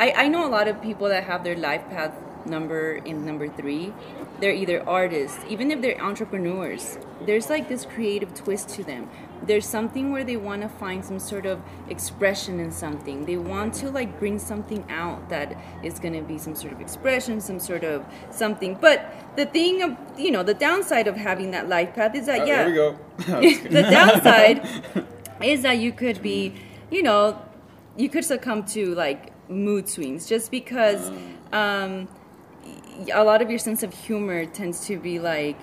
A: I, I know a lot of people that have their life path number in number three. They're either artists, even if they're entrepreneurs. There's like this creative twist to them. There's something where they want to find some sort of expression in something. They want to like bring something out that is going to be some sort of expression, some sort of something. But the thing of, you know, the downside of having that life path is that,
D: Oh,
A: yeah
D: There we go. *laughs* I'm just *laughs* kidding.
A: the downside *laughs* is that you could be, you know, you could succumb to like mood swings just because um, y- a lot of your sense of humor tends to be like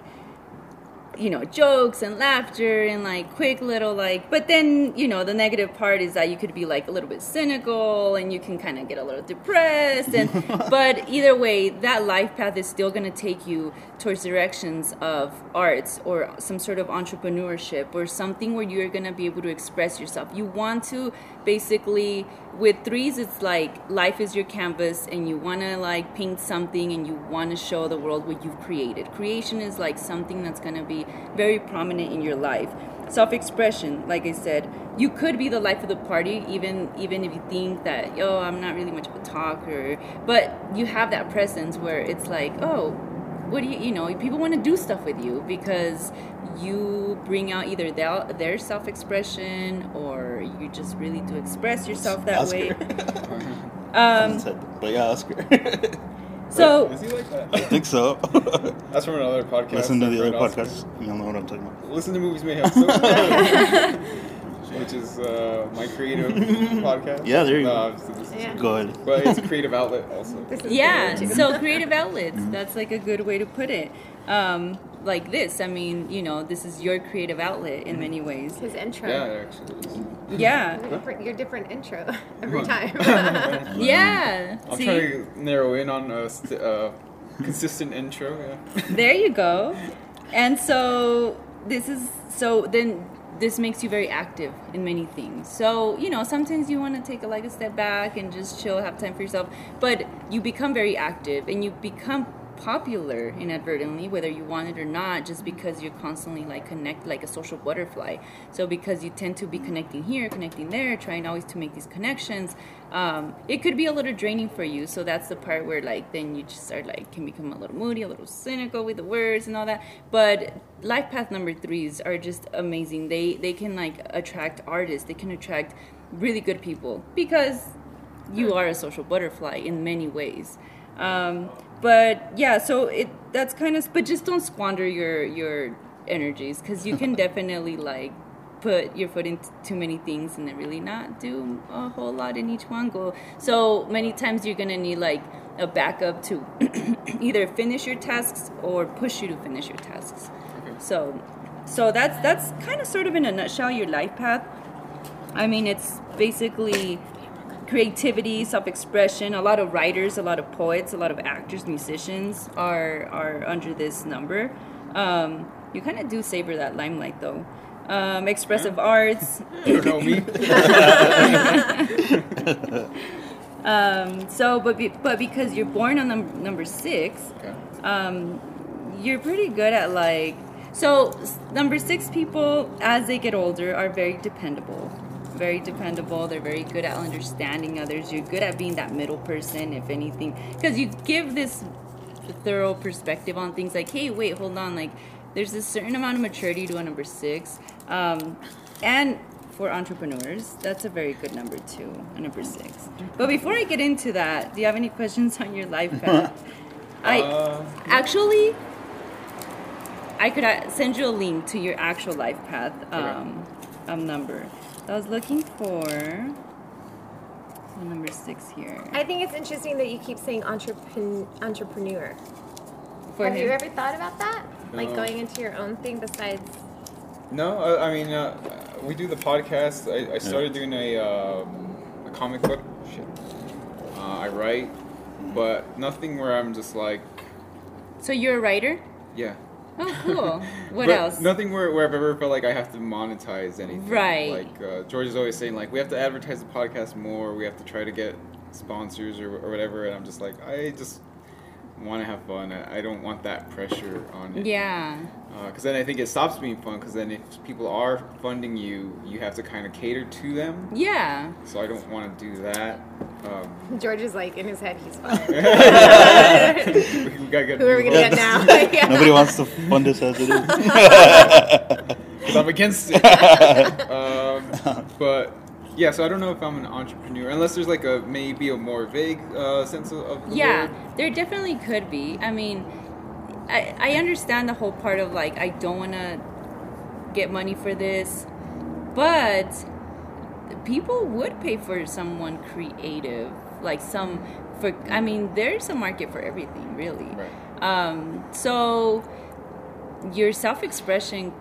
A: you know jokes and laughter and like quick little like but then you know the negative part is that you could be like a little bit cynical and you can kind of get a little depressed and *laughs* but either way that life path is still going to take you towards directions of arts or some sort of entrepreneurship or something where you're going to be able to express yourself. You want to basically with threes it's like life is your canvas and you want to like paint something and you want to show the world what you've created. Creation is like something that's going to be very prominent in your life. Self-expression like i said you could be the life of the party even even if you think that yo i'm not really much of a talker but you have that presence where it's like oh what do you you know people want to do stuff with you because you bring out either their, their self-expression or you just really do express yourself that
B: Oscar.
A: way *laughs* um
B: Said- but yeah, Oscar. *laughs*
A: so
D: Is he like that?
B: I think so. *laughs*
D: That's from another podcast.
B: Listen to the other podcast. You'll know what I'm talking about.
D: Listen to Movies Mayhem, so, which is uh, my creative podcast.
B: Yeah, there you
D: no,
B: go.
D: obviously this is-
C: Yeah.
B: Go ahead.
D: But it's a creative outlet also.
A: Yeah so creative outlets that's like a good way to put it um like this i mean you know this is your creative outlet in many ways
C: His intro.
D: Yeah, actually.
A: yeah *laughs*
C: Your different, your different intro *laughs* every time. *laughs*
A: yeah
D: I'm
A: See?
D: trying to narrow in on a st- uh, consistent intro. Yeah.
A: there you go and so this is so then this makes you very active in many things. So, you know, sometimes you want to take a, like a step back and just chill, have time for yourself, but you become very active and you become popular inadvertently whether you want it or not just because you're constantly like connect like a social butterfly. So because you tend to be connecting here connecting there trying always to make these connections um, it could be a little draining for you. So that's the part where like then you just start like can become a little moody a little cynical with the words and all that. But life path number threes are just amazing. They they can like attract artists. They can attract really good people because you are a social butterfly in many ways. Um, but yeah so it that's kind of but just don't squander your your energies because you can *laughs* definitely like put your foot into too many things and then really not do a whole lot in each one. Go so many times you're gonna need like a backup to *clears throat* either finish your tasks or push you to finish your tasks. So so that's that's kind of sort of in a nutshell your life path. I mean it's basically creativity, self-expression. A lot of writers, a lot of poets, a lot of actors, musicians are are under this number. Um, you kind of do savor that limelight, though. Um, expressive arts. *laughs*
D: You know me. *laughs*
A: Um, so, but be, but because you're born on num- number six,
D: Okay.
A: um, you're pretty good at like. So s- number six people, as they get older, are very dependable. Very dependable. They're very good at understanding others. You're good at being that middle person, if anything, because you give this thorough perspective on things. Like, hey, wait, hold on. Like, there's a certain amount of maturity to a number six, um, and for entrepreneurs, that's a very good number too, a number six. But before I get into that, do you have any questions on your life path? *laughs* I
D: Uh,
A: actually, I could uh, send you a link to your actual life path um, um, number. I was looking for the number six here.
C: I think it's interesting that you keep saying entrepreneur. entrepreneur.
A: For
C: Have
A: him.
C: you ever thought about that? Like going into your own thing besides.
D: No, I, I mean, uh, we do the podcast. I, I started doing a, um, a comic book. Shit. Uh, I write, but nothing where I'm just like,
A: So you're a writer?
D: yeah.
A: Oh, cool. *laughs* What else?
D: Nothing where, where I've ever felt like I have to monetize anything.
A: Right.
D: Like uh, George is always saying, like we have to advertise the podcast more. We have to try to get sponsors or, or whatever. And I'm just like, I just want to have fun. I, I don't want that pressure on it.
A: Yeah.
D: Because then I think it stops being fun. Because then if people are funding you, you have to kind of cater to them.
A: Yeah.
D: So I don't want to do that. Um,
C: George is like in his head, he's fine. *laughs* *laughs*
D: we gotta get
C: Who are we gonna get now? *laughs* Yeah.
B: Nobody wants to fund us as it is.
D: because I'm against it. um, but yeah, so I don't know if I'm an entrepreneur unless there's like a maybe a more vague uh, sense of, the
A: Yeah,
D: word.
A: there definitely could be. I mean, I, I understand the whole part of like, I don't want to get money for this, but people would pay for someone creative. Like, some, for, I mean, there's a market for everything, really.
D: Right.
A: Um, so your self expression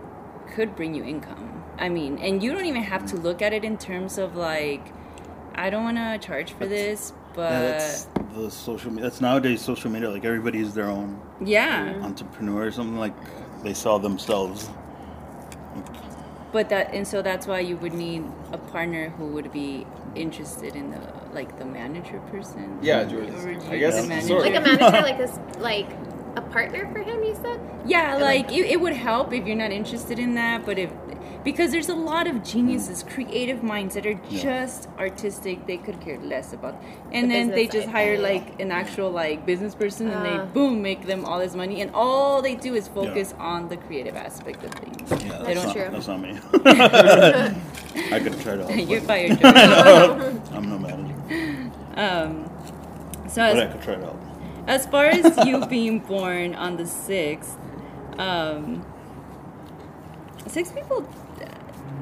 A: could bring you income. I mean, and you don't even have to look at it in terms of like, I don't want to charge for this, but
B: Yeah, that's the social. me- That's nowadays social media. Like everybody is their own
A: yeah.
B: entrepreneur or something. Like they sell themselves.
A: But that and so that's why you would need a partner who would be interested in the like the manager person.
D: Yeah, George.
A: Or
D: I guess
A: the manager.
D: sort
C: like a manager, like this, like a partner for him. You said.
A: Yeah, like it, it would help if you're not interested in that, but if because there's a lot of geniuses, creative minds that are
B: Yeah.
A: just artistic, they could care less about, and
C: The
A: then they just
C: side.
A: hire like an actual like business person, and
C: Ah.
A: they boom make them all this money, and all they do is focus on the creative aspect of things.
B: Yeah,
A: They
B: that's,
A: don't-
B: not,
C: True.
B: that's not me. *laughs* I could try to *laughs* help.
A: you're fired. *laughs* Joe.
B: I'm no manager,
A: um, so
B: but I
A: as,
B: could try to help.
A: as far as you being born on the sixth, um, six people,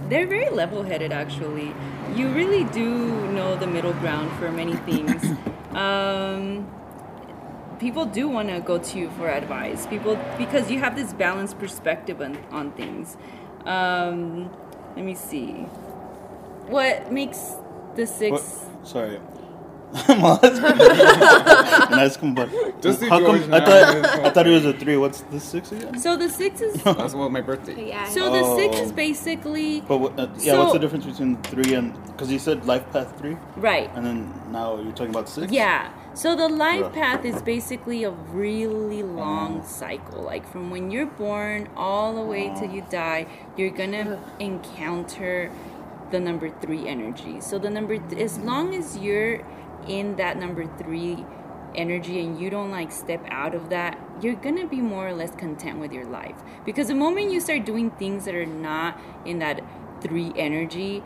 A: they're very level-headed. Actually, you really do know the middle ground for many *coughs* things. um, people do want to go to you for advice. People because you have this balanced perspective on on things. Um, let me see. What makes the six?
B: What, sorry, *laughs* well, that's pretty *laughs* nice combo.
D: Just
B: How come? I thought I thought it was a three. What's the six again?
A: So the six is *laughs*
D: That's well, my birthday.
C: Yeah.
A: so the six is
B: Oh.
A: basically
B: But what, uh, yeah, what's the difference between three and? Because you said life path three,
A: right.
B: and then now you're talking about six.
A: Yeah. So the life
B: Yeah.
A: path is basically a really long cycle. Like from when you're born all the way till you die, you're gonna *sighs* encounter the number three energy. So the number, th- as long as you're in that number three energy and you don't like step out of that, you're gonna be more or less content with your life. Because the moment you start doing things that are not in that three energy,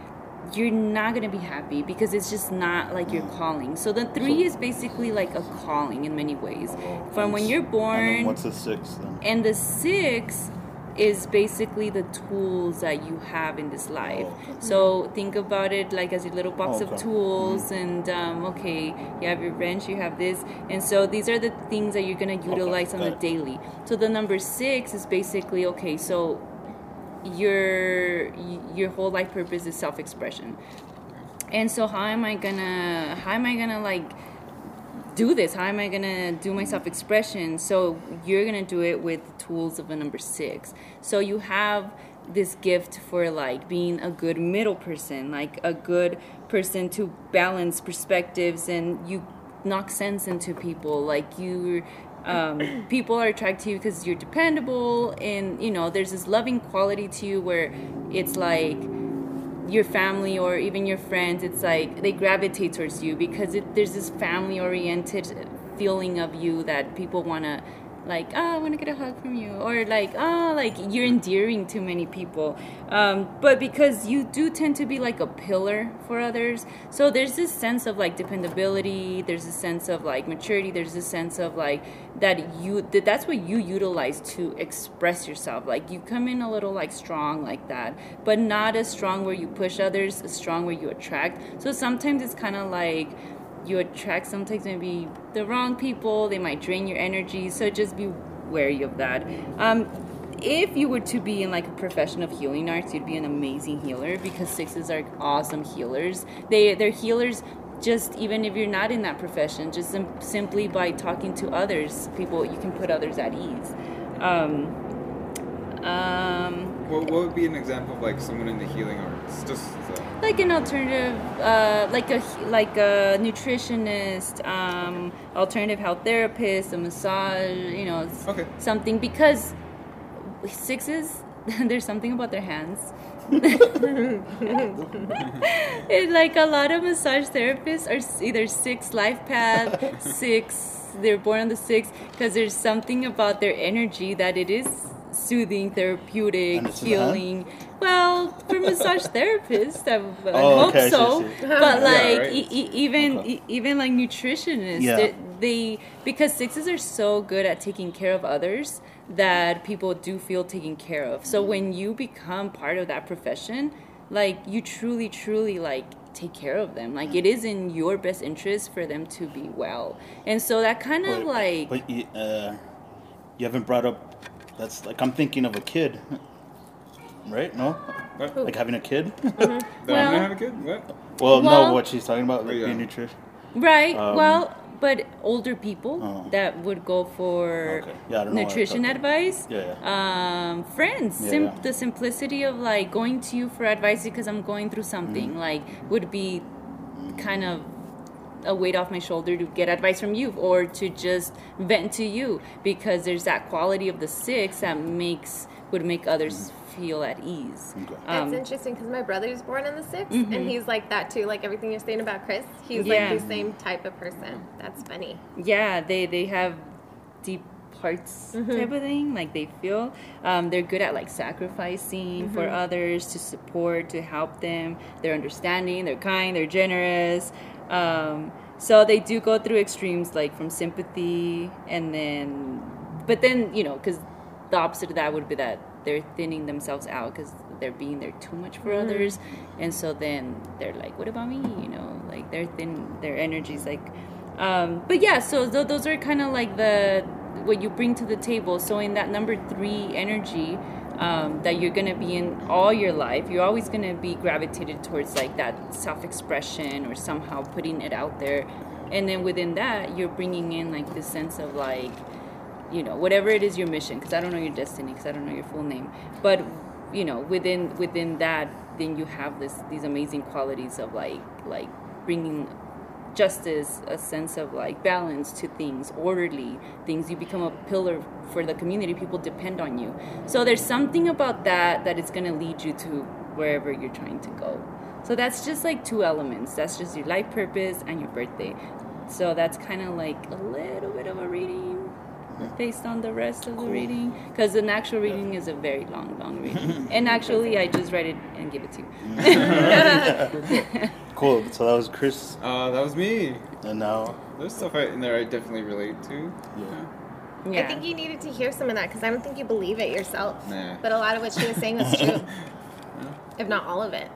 A: you're not gonna be happy because it's just not like your calling. So the three is basically like a calling in many ways. From when you're born,
B: what's the six then?
A: and the six is basically the tools that you have in this life.
B: Oh,
A: So think about it like as a little box
B: Oh,
A: of
B: okay.
A: tools, and um, okay, you have your wrench, you have this, and so these are the things that you're gonna utilize on the daily. So the number six is basically okay. So your your whole life purpose is self-expression, and so how am I gonna how am I gonna like do this? How am I gonna do my self expression? So you're gonna do it with the tools of a number six. So you have this gift for like being a good middle person, like a good person to balance perspectives and you knock sense into people. Like you um, *coughs* people are attracted to you because you're dependable and you know there's this loving quality to you where it's like your family or even your friends it's like they gravitate towards you because it, there's this family oriented feeling of you that people want to like oh i want to get a hug from you or like oh like you're endearing to many people. Um, but because you do tend to be like a pillar for others so there's this sense of like dependability there's a sense of like maturity there's a sense of like that you that that's what you utilize to express yourself. Like you come in a little like strong like that but not as strong where you push others as strong where you attract. So sometimes it's kind of like you attract sometimes maybe the wrong people they might drain your energy so just be wary of that. Um, if you were to be in like a profession of healing arts you'd be an amazing healer because sixes are awesome healers. They they're healers just even if you're not in that profession just sim- simply by talking to others people you can put others at ease. Um, um,
D: What, what would be an example of like someone in the healing arts? Just uh,
A: like an alternative uh, like a like a nutritionist um, alternative health therapist a massage you know
D: Okay.
A: something because sixes *laughs* there's something about their hands *laughs* it, like a lot of massage therapists are either six life path *laughs* six they're born on the six because there's something about their energy that it is soothing therapeutic
B: healing. it's in the hand?
A: healing well for massage *laughs* therapists i, I
B: Oh,
A: hope
B: okay,
A: so but like
D: right.
A: e- e- even
B: Okay.
A: e- even like nutritionists
B: Yeah.
A: they, because sixes are so good at taking care of others that people do feel taken care of so when you become part of that profession like you truly truly like take care of them like it is in your best interest for them to be well and so that kind of
B: But,
A: like
B: but uh, you haven't brought up. That's like I'm thinking of a kid, right? No,
D: what?
B: like having a kid. *laughs*
D: That I'm
A: Well-
D: gonna have a kid? What?
B: well,
A: Well-
B: no, what she's talking about, like
D: Yeah.
B: being nutrition.
A: Right.
B: Um,
A: well, but older people
B: Oh.
A: that would go for
B: Okay. Yeah, I don't know why I
A: nutrition
B: thought
A: advice.
B: Yeah,
A: Um, friends.
B: Yeah,
A: Sim-
B: yeah.
A: The simplicity of like going to you for advice because I'm going through something
B: Mm-hmm.
A: like would be kind of a weight off my shoulder to get advice from you or to just vent to you because there's that quality of the six that makes would make others feel at ease.
B: Okay.
C: That's
A: Um,
C: interesting because my brother's born on the 6th
A: Mhm.
C: and he's like that too. Like everything you're saying about Chris, he's
A: Yeah.
C: like the same type of person. That's funny.
A: yeah they they have deep hearts
C: Mm-hmm.
A: type of thing like they feel um, they're good at like sacrificing for
C: Mm-hmm.
A: others to support to help them they're understanding they're kind they're generous um, so they do go through extremes like from sympathy and then but then you know because the opposite of that would be that they're thinning themselves out because they're being there too much for
C: Mm-hmm.
A: others. And so then they're like what about me? You know like they're thin their energy's like um, but yeah so th- those are kind of like the what you bring to the table. So in that number three energy um, that you're gonna be in all your life you're always gonna be gravitated towards like that self-expression or somehow putting it out there. And then within that you're bringing in like this sense of like you know whatever it is your mission because i don't know your destiny because i don't know your full name but you know within within that then you have this these amazing qualities of like like bringing justice a sense of like balance to things orderly things you become a pillar for the community people depend on you. So there's something about that that is going to lead you to wherever you're trying to go. So that's just like two elements. That's just your life purpose and your birthday. So that's kind of like a little bit of a reading based on the rest of the reading because an actual reading is a very long long reading *laughs* and actually i just read it and give it to you *laughs* *laughs*
B: Cool. So that was Chris,
D: Uh, that was me.
B: and now
D: There's stuff I, in there I definitely relate to.
B: Yeah.
A: yeah
C: I think you needed to hear some of that because I don't think you believe it yourself.
D: Nah.
C: But a lot of what she was saying was true, if not all of it.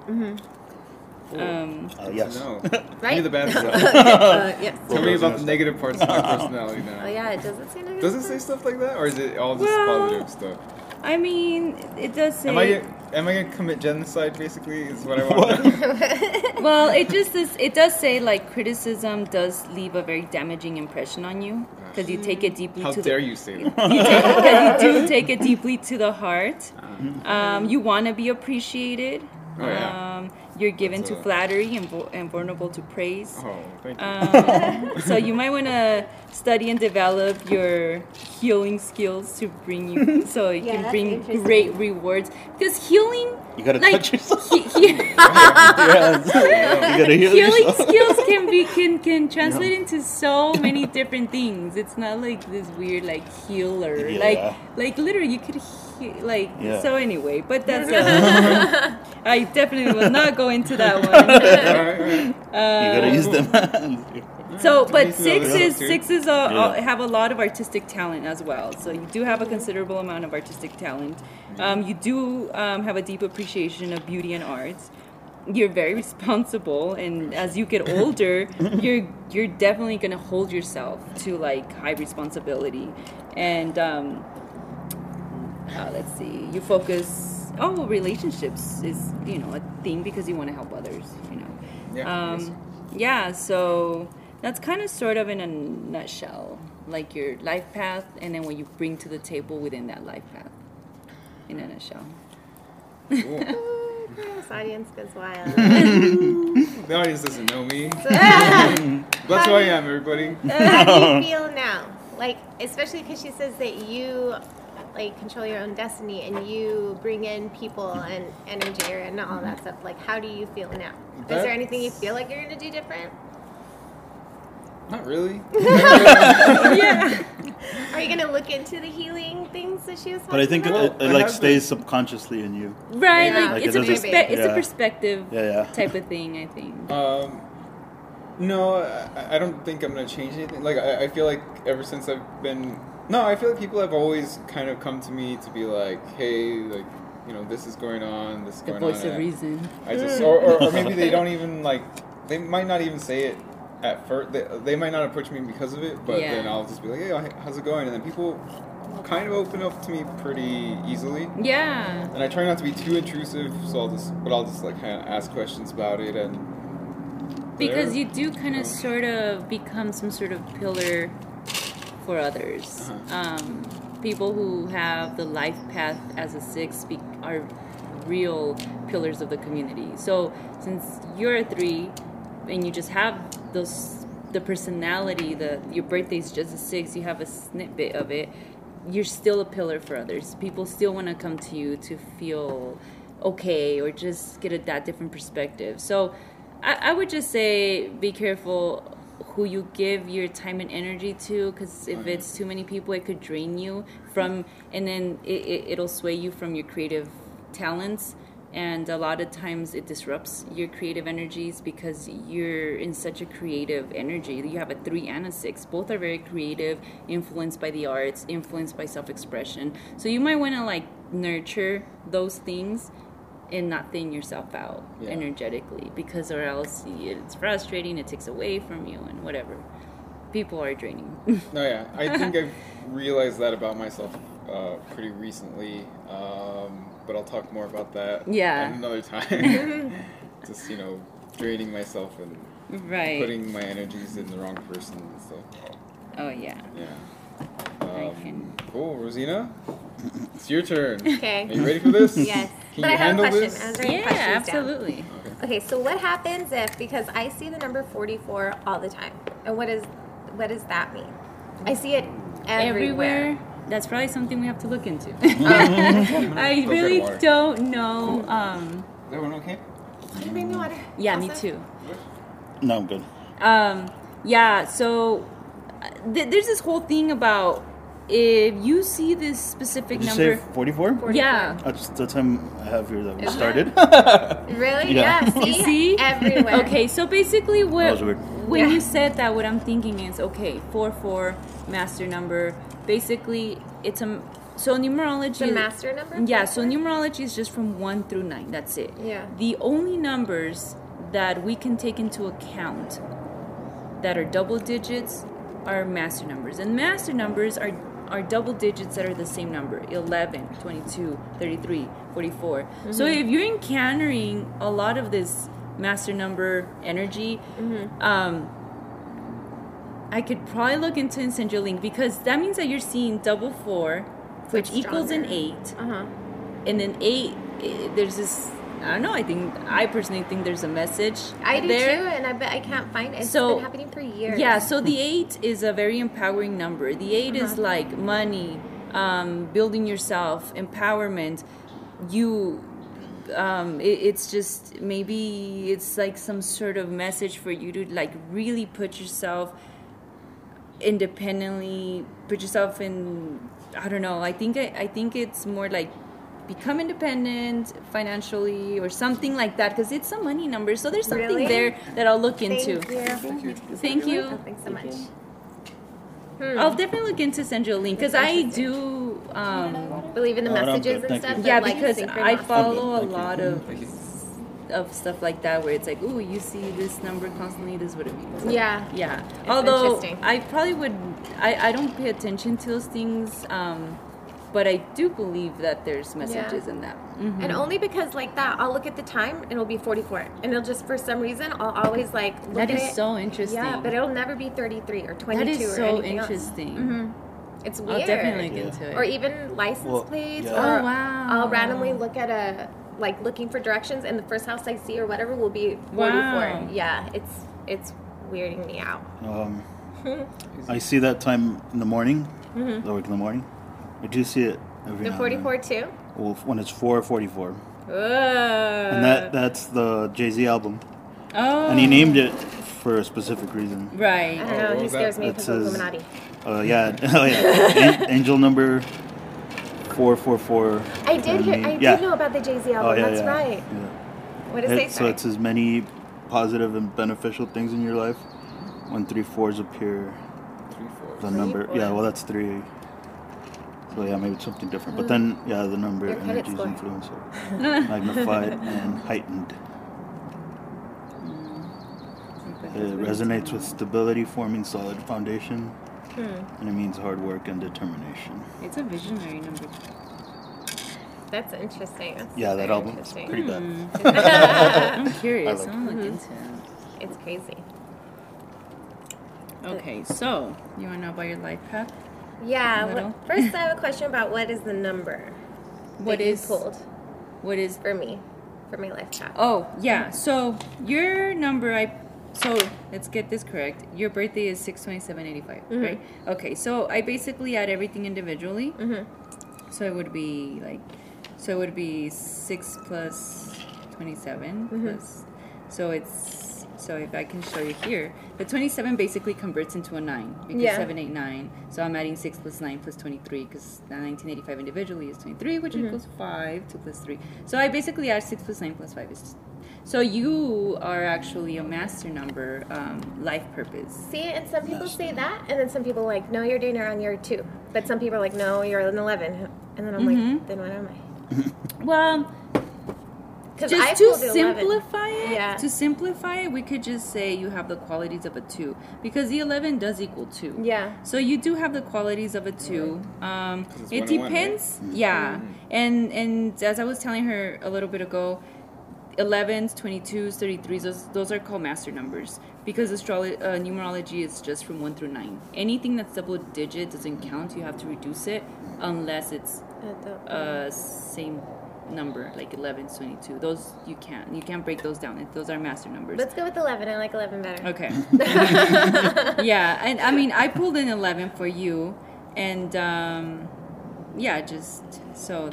C: Hmm
A: um
B: uh, yes.
D: No. *laughs*
C: Right?
D: Give me the bad *laughs* stuff. *laughs*
C: uh, yes.
D: Tell me about the negative parts of my personality now.
C: Oh yeah, it doesn't say negative.
D: Does it say stuff like that, or is it all just
A: Well-
D: positive stuff?
A: i mean it does say
D: Am I gonna, am I gonna commit genocide? Basically, is what I want. to
A: well it just is it does say like criticism does leave a very damaging impression on you because you take it deeply
D: How
A: to
D: dare
A: the
D: you say that?
A: you, take, 'cause you do take it deeply to the heart
D: Uh-huh.
A: um, you want to be appreciated
D: Oh, yeah.
A: um, you're given
D: That's
A: to
D: a-
A: flattery and, vo- and vulnerable to praise
D: Oh, thank you.
A: Um, *laughs* so you might want to study and develop your healing skills to bring you *laughs* so it
C: Yeah,
A: can bring great rewards because healing
B: You gotta
A: like
B: touch yourself.
A: he- he- *laughs*
B: yes. you gotta heal
A: healing
B: yourself.
A: skills can be can can translate into so many different things it's not like this weird like healer
B: Yeah.
A: like like literally you could he- like
B: Yeah.
A: so anyway but that's *laughs* *laughs* i definitely will not go into that one
D: All *laughs* right, all right.
B: You gotta use them.
A: So, but
D: Decent
A: six
D: level
A: is six is uh,
B: Yeah.
A: uh, have a lot of artistic talent as well. So you do have a considerable amount of artistic talent. Um, you do um, have a deep appreciation of beauty and arts. You're very responsible, and as you get older, you're you're definitely gonna hold yourself to like high responsibility. And um, uh, let's see, you focus. Oh, relationships is you know a thing because you want to help others. You know.
D: Yeah. yes.
A: Um, yeah, so that's kind of sort of in a nutshell, like your life path, and then what you bring to the table within that life path, in a nutshell. *laughs*
D: Cool.
C: This audience goes wild. *laughs*
D: The audience doesn't know me. *laughs* That's who I am, everybody.
C: How do you feel now? Like, especially because she says that you like control your own destiny and you bring in people and energy and all that stuff. Like, how do you feel now? Is there anything you feel like you're gonna do different?
D: Not really. *laughs* *laughs*
A: yeah.
C: Are you gonna look into the healing things that she was talking
B: But I think it,
C: about?
B: it,
D: I
B: like
D: have
B: stays subconsciously in you.
A: Right,
C: Yeah.
A: like,
B: Like,
A: it's
B: it
A: a
B: doesn't-
A: perspe- it's a perspective
B: Yeah, yeah.
A: type of thing, I think.
D: Um, no, I, I don't think I'm gonna change anything. Like I, I feel like ever since I've been, no, I feel like people have always kind of come to me to be like, hey, like, you know, this is going on, this is
A: the
D: going on.
A: The
D: voice of
A: reason.
D: I just, or, or, or maybe they don't even like, they might not even say it at first. They, they might not approach me because of it, but
A: Yeah.
D: then I'll just be like, oh, hey, how's it going? And then people kind of open up to me pretty easily.
A: Yeah.
D: And I try not to be too intrusive, so I'll just, but I'll just like kind of ask questions about it and.
A: Because you do kind of sort of become some sort of pillar for others.
D: Uh-huh.
A: Um, people who have the life path as a six be- are real pillars of the community. So since you're a three and you just have those the personality, the your birthday's just a six, you have a snippet of it, you're still a pillar for others. People still want to come to you to feel okay or just get a that different perspective. So I, I would just say be careful who you give your time and energy to because if it's too many people it could drain you from and then it, it, it'll sway you from your creative talents. And a lot of times it disrupts your creative energies because you're in such a creative energy. You have a three and a six. Both are very creative influenced by the arts influenced by self-expression. So you might want to like nurture those things and not thin yourself out
D: Yeah.
A: energetically because or else it's frustrating it takes away from you and whatever people are draining *laughs*
D: No, yeah, I think I've realized that about myself uh, pretty recently. Um, but I'll talk more about that
A: Yeah.
D: another time. *laughs* *laughs* Just you know, draining myself and
A: Right.
D: putting my energies in the wrong person and stuff.
A: oh yeah.
D: Yeah.
A: I
D: Um,
A: can-
D: Cool, Rosina. It's your turn.
C: Okay.
D: Are you ready for this?
C: Yes.
D: Can
C: but
D: you
C: I have a
D: handle
C: question.
D: this?
C: Answering
A: Yeah,
C: questions down.
A: absolutely.
C: Okay, so what happens if because I see the number 44 all the time. And what is what does that mean? I see it everywhere.
A: That's probably something we have to look into. *laughs* *laughs* I
D: get
A: really don't know. Um,
D: Is that okay?
C: Can you bring me water?
A: yeah, me too.
B: No, I'm good.
A: Um, yeah, so uh, th- there's this whole thing about if you see this specific
B: Did you
A: number.
B: say 44?
A: Yeah.
B: Uh, that's the time I have here that we
C: Is
B: started. *laughs*
C: Really?
B: Yeah.
C: Yeah. see?
A: You *laughs* see?
C: Everywhere.
A: Okay, so basically, what when
C: Yeah.
A: you said that, what I'm thinking is okay, four four master number. Basically, it's a so numerology.
C: The master number?
A: Yeah, so numerology is just from one through nine. That's it.
C: Yeah.
A: The only numbers that we can take into account that are double digits are master numbers, and master numbers are are double digits that are the same number 11 22 33 44
C: Mm-hmm.
A: so if you're encountering a lot of this master number energy
C: Mm-hmm.
A: um i could probably look into and send you a link because that means that you're seeing double four which equals an eight
C: Uh-huh.
A: and then eight eh, there's this i don't know i think i personally think there's a message
C: I do
A: there
C: too, and I bet I can't find it. It's
A: So-
C: been happening for years.
A: yeah, so the eight is a very empowering number. The 8 is
C: Uh-huh.
A: like money, um, building yourself, empowerment. You, um, it, it's just maybe it's like some sort of message for you to like really put yourself independently, put yourself in. I don't know. I think I, I think it's more like become independent financially or something like that because it's a money number. So there's something
C: Really?
A: there that I'll look
C: Thank
A: into.
C: you.
D: Thank you.
A: Thank you.
C: Oh, thanks so much.
A: I'll definitely look into send you a link because I do. Um,
C: Believe in the
B: Oh,
C: messages
B: good.
C: and stuff.
B: you.
C: that,
A: yeah,
C: like,
A: because I follow a
B: Thank you.
A: lot of of stuff like that where it's like, oh, you see this number constantly. This is what it means.
C: Yeah.
A: Yeah. Although. I probably would, I, I don't pay attention to those things, um, but I do believe that there's messages in that. Mhm.
C: And only because like that, I'll look at the time and it'll be 44. And it'll just, for some reason, I'll always like look
A: That
C: at
A: is
C: it.
A: so interesting.
C: Yeah, but it'll never be 33 or 22
A: that is
C: or
A: so
C: anything else.
A: interesting.
C: Mhm. It's weird.
A: I'll definitely look
B: Yeah.
A: into it.
C: Or even license
B: Well,
C: plates.
B: yeah.
C: Or
A: Oh, wow.
C: I'll randomly look at a, like looking for directions and the first house I see or whatever will be 44.
A: Wow.
C: Yeah, it's, it's weirding me out.
B: Um, *laughs* I see that time in the morning.
C: Mm-hmm.
B: I work in the morning. I do see it every
C: The
B: now
C: 44
B: and
C: too?
B: Well, when it's 444.
C: Ugh.
B: And that that's the Jay Z album.
A: oh.
B: And he named it for a specific reason.
C: I
A: Right.
C: don't
D: Oh,
C: know.
D: what
C: He
D: was that?
C: scares me
B: That
C: because of Illuminati.
B: Uh, yeah, *laughs* oh yeah. An- Angel number 444.
C: I did hear. I
B: yeah.
C: did know about the Jay Z album.
B: Oh, yeah,
C: That's
B: yeah.
C: right.
B: Yeah.
C: What does
B: It-
C: it
B: so
C: say?
B: it's as many positive and beneficial things in your life when three fours appear.
D: Three, four.
B: The
C: Three,
B: number,
C: four.
B: yeah, well, that's three. So yeah, maybe it's something different. But mm. then, yeah, the number
C: Your credit
B: energies
C: score.
B: influence it, *laughs* magnified and heightened. Mm. It resonates with stability, forming solid foundation,
C: Hmm.
B: and it means hard work and determination.
A: It's a visionary number.
C: That's interesting. That's
B: Yeah, that
C: very
B: album is
C: interesting.
B: pretty bad. Hmm. *laughs* *laughs*
A: I'm curious.
B: I like
A: I'm gonna
C: mm-hmm.
A: into it.
C: It's crazy.
A: Okay, so you want to know about your life path?
C: Yeah. What, first, I have a question about what is the number
A: What
C: you pulled
A: What is?
C: for me for my life path?
A: Oh yeah. So your number, I. So let's get this correct. Your birthday is six twenty seven eighty five, right? Okay. So I basically add everything individually.
C: Mhm.
A: So it would be like, so it would be six plus twenty plus. So it's so if I can show you here, the twenty seven basically converts into a nine because
C: Yeah.
A: seven eight nine. So I'm adding six plus nine plus twenty three because nineteen eighty five individually is twenty three, which equals five. Two plus three. So I basically add six plus nine plus five is. So you are actually a master number, um, life purpose.
C: See, and some people say that, and then some people are like, no, you're doing it on year two. But some people are like, no, you're an 11. And then I'm
A: Mhm.
C: like, then what am I? *laughs*
A: Well, just
C: I
A: to
C: pulled 11.
A: simplify it
C: Yeah.
A: to simplify it we could just say you have the qualities of a two because the 11 does equal two
C: Yeah.
A: so you do have the qualities of a two um,
D: 'Cause it's
A: it
D: one and one, right?
A: depends yeah and and as i was telling her a little bit ago 11s 22s 33s those, those are called master numbers because astrology uh, numerology is just from one through nine. Anything that's double digit doesn't count. You have to reduce it unless it's uh, same number like 11 22 those you can't you can't break those down. Those are master numbers.
C: Let's go with 11. I like 11 better.
A: okay. *laughs* Yeah and i mean i pulled in 11 for you and um yeah just so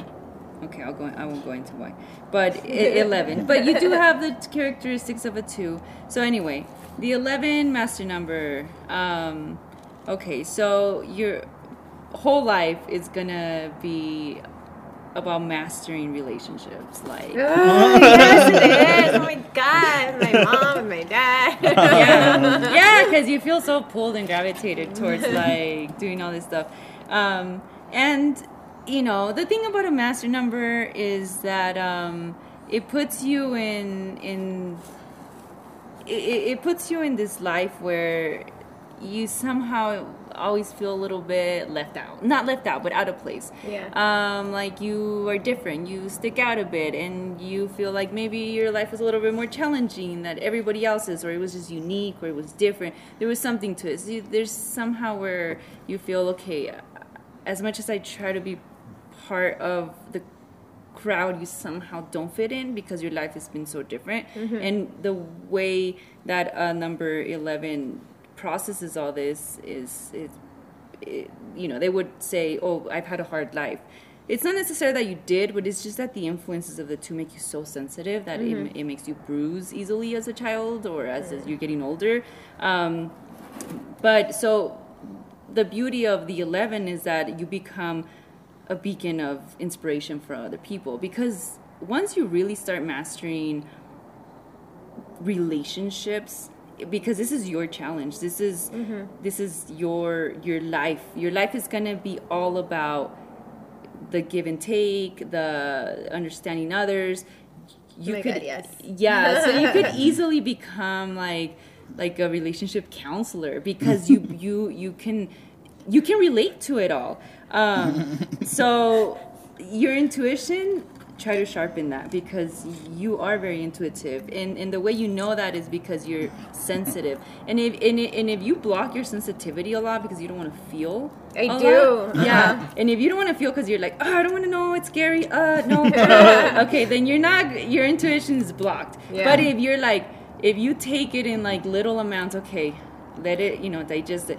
A: okay i'll go i won't go into why. But 11 but you do have the characteristics of a 2 so anyway the 11 master number um okay so your whole life is gonna be about mastering relationships like
C: Oh, *laughs* yes, it is. *laughs* Oh my god, my mom and my dad. *laughs*
A: yeah, yeah, because you feel so pulled and gravitated towards like doing all this stuff. Um, and you know, the thing about a master number is that um, it puts you in in it, it it puts you in this life where you somehow always feel a little bit left out. Not left out but out of place.
C: Yeah.
A: um like you are different. You stick out a bit and you feel like maybe your life was a little bit more challenging than everybody else's or it was just unique or it was different. There was something to it. So you, there's somehow where you feel okay as much as i try to be part of the crowd you somehow don't fit in because your life has been so different. And the way that uh, number 11 processes all this is is it, you know they would say oh i've had a hard life. It's not necessarily that you did but it's just that the influences of the two make you so sensitive that it, it makes you bruise easily as a child or as, as you're getting older. Um, but so the beauty of the 11 is that you become a beacon of inspiration for other people because once you really start mastering relationships because this is your challenge. This is this is your your life. Your life is going to be all about the give and take the understanding others. You
C: Oh
A: could
C: God, yes.
A: yeah so you could *laughs* easily become like like a relationship counselor because you *laughs* you you can you can relate to it all. Um, *laughs* so your intuition try to sharpen that because you are very intuitive. And, and the way you know that is because you're sensitive. And if and, and if you block your sensitivity a lot because you don't want to feel
C: I do.
A: lot, yeah. *laughs* And if you don't want to feel because you're like oh i don't want to know it's scary uh *laughs* no. Okay then you're not your intuition is blocked.
C: Yeah.
A: but if you're like if you take it in like little amounts okay let it you know digest it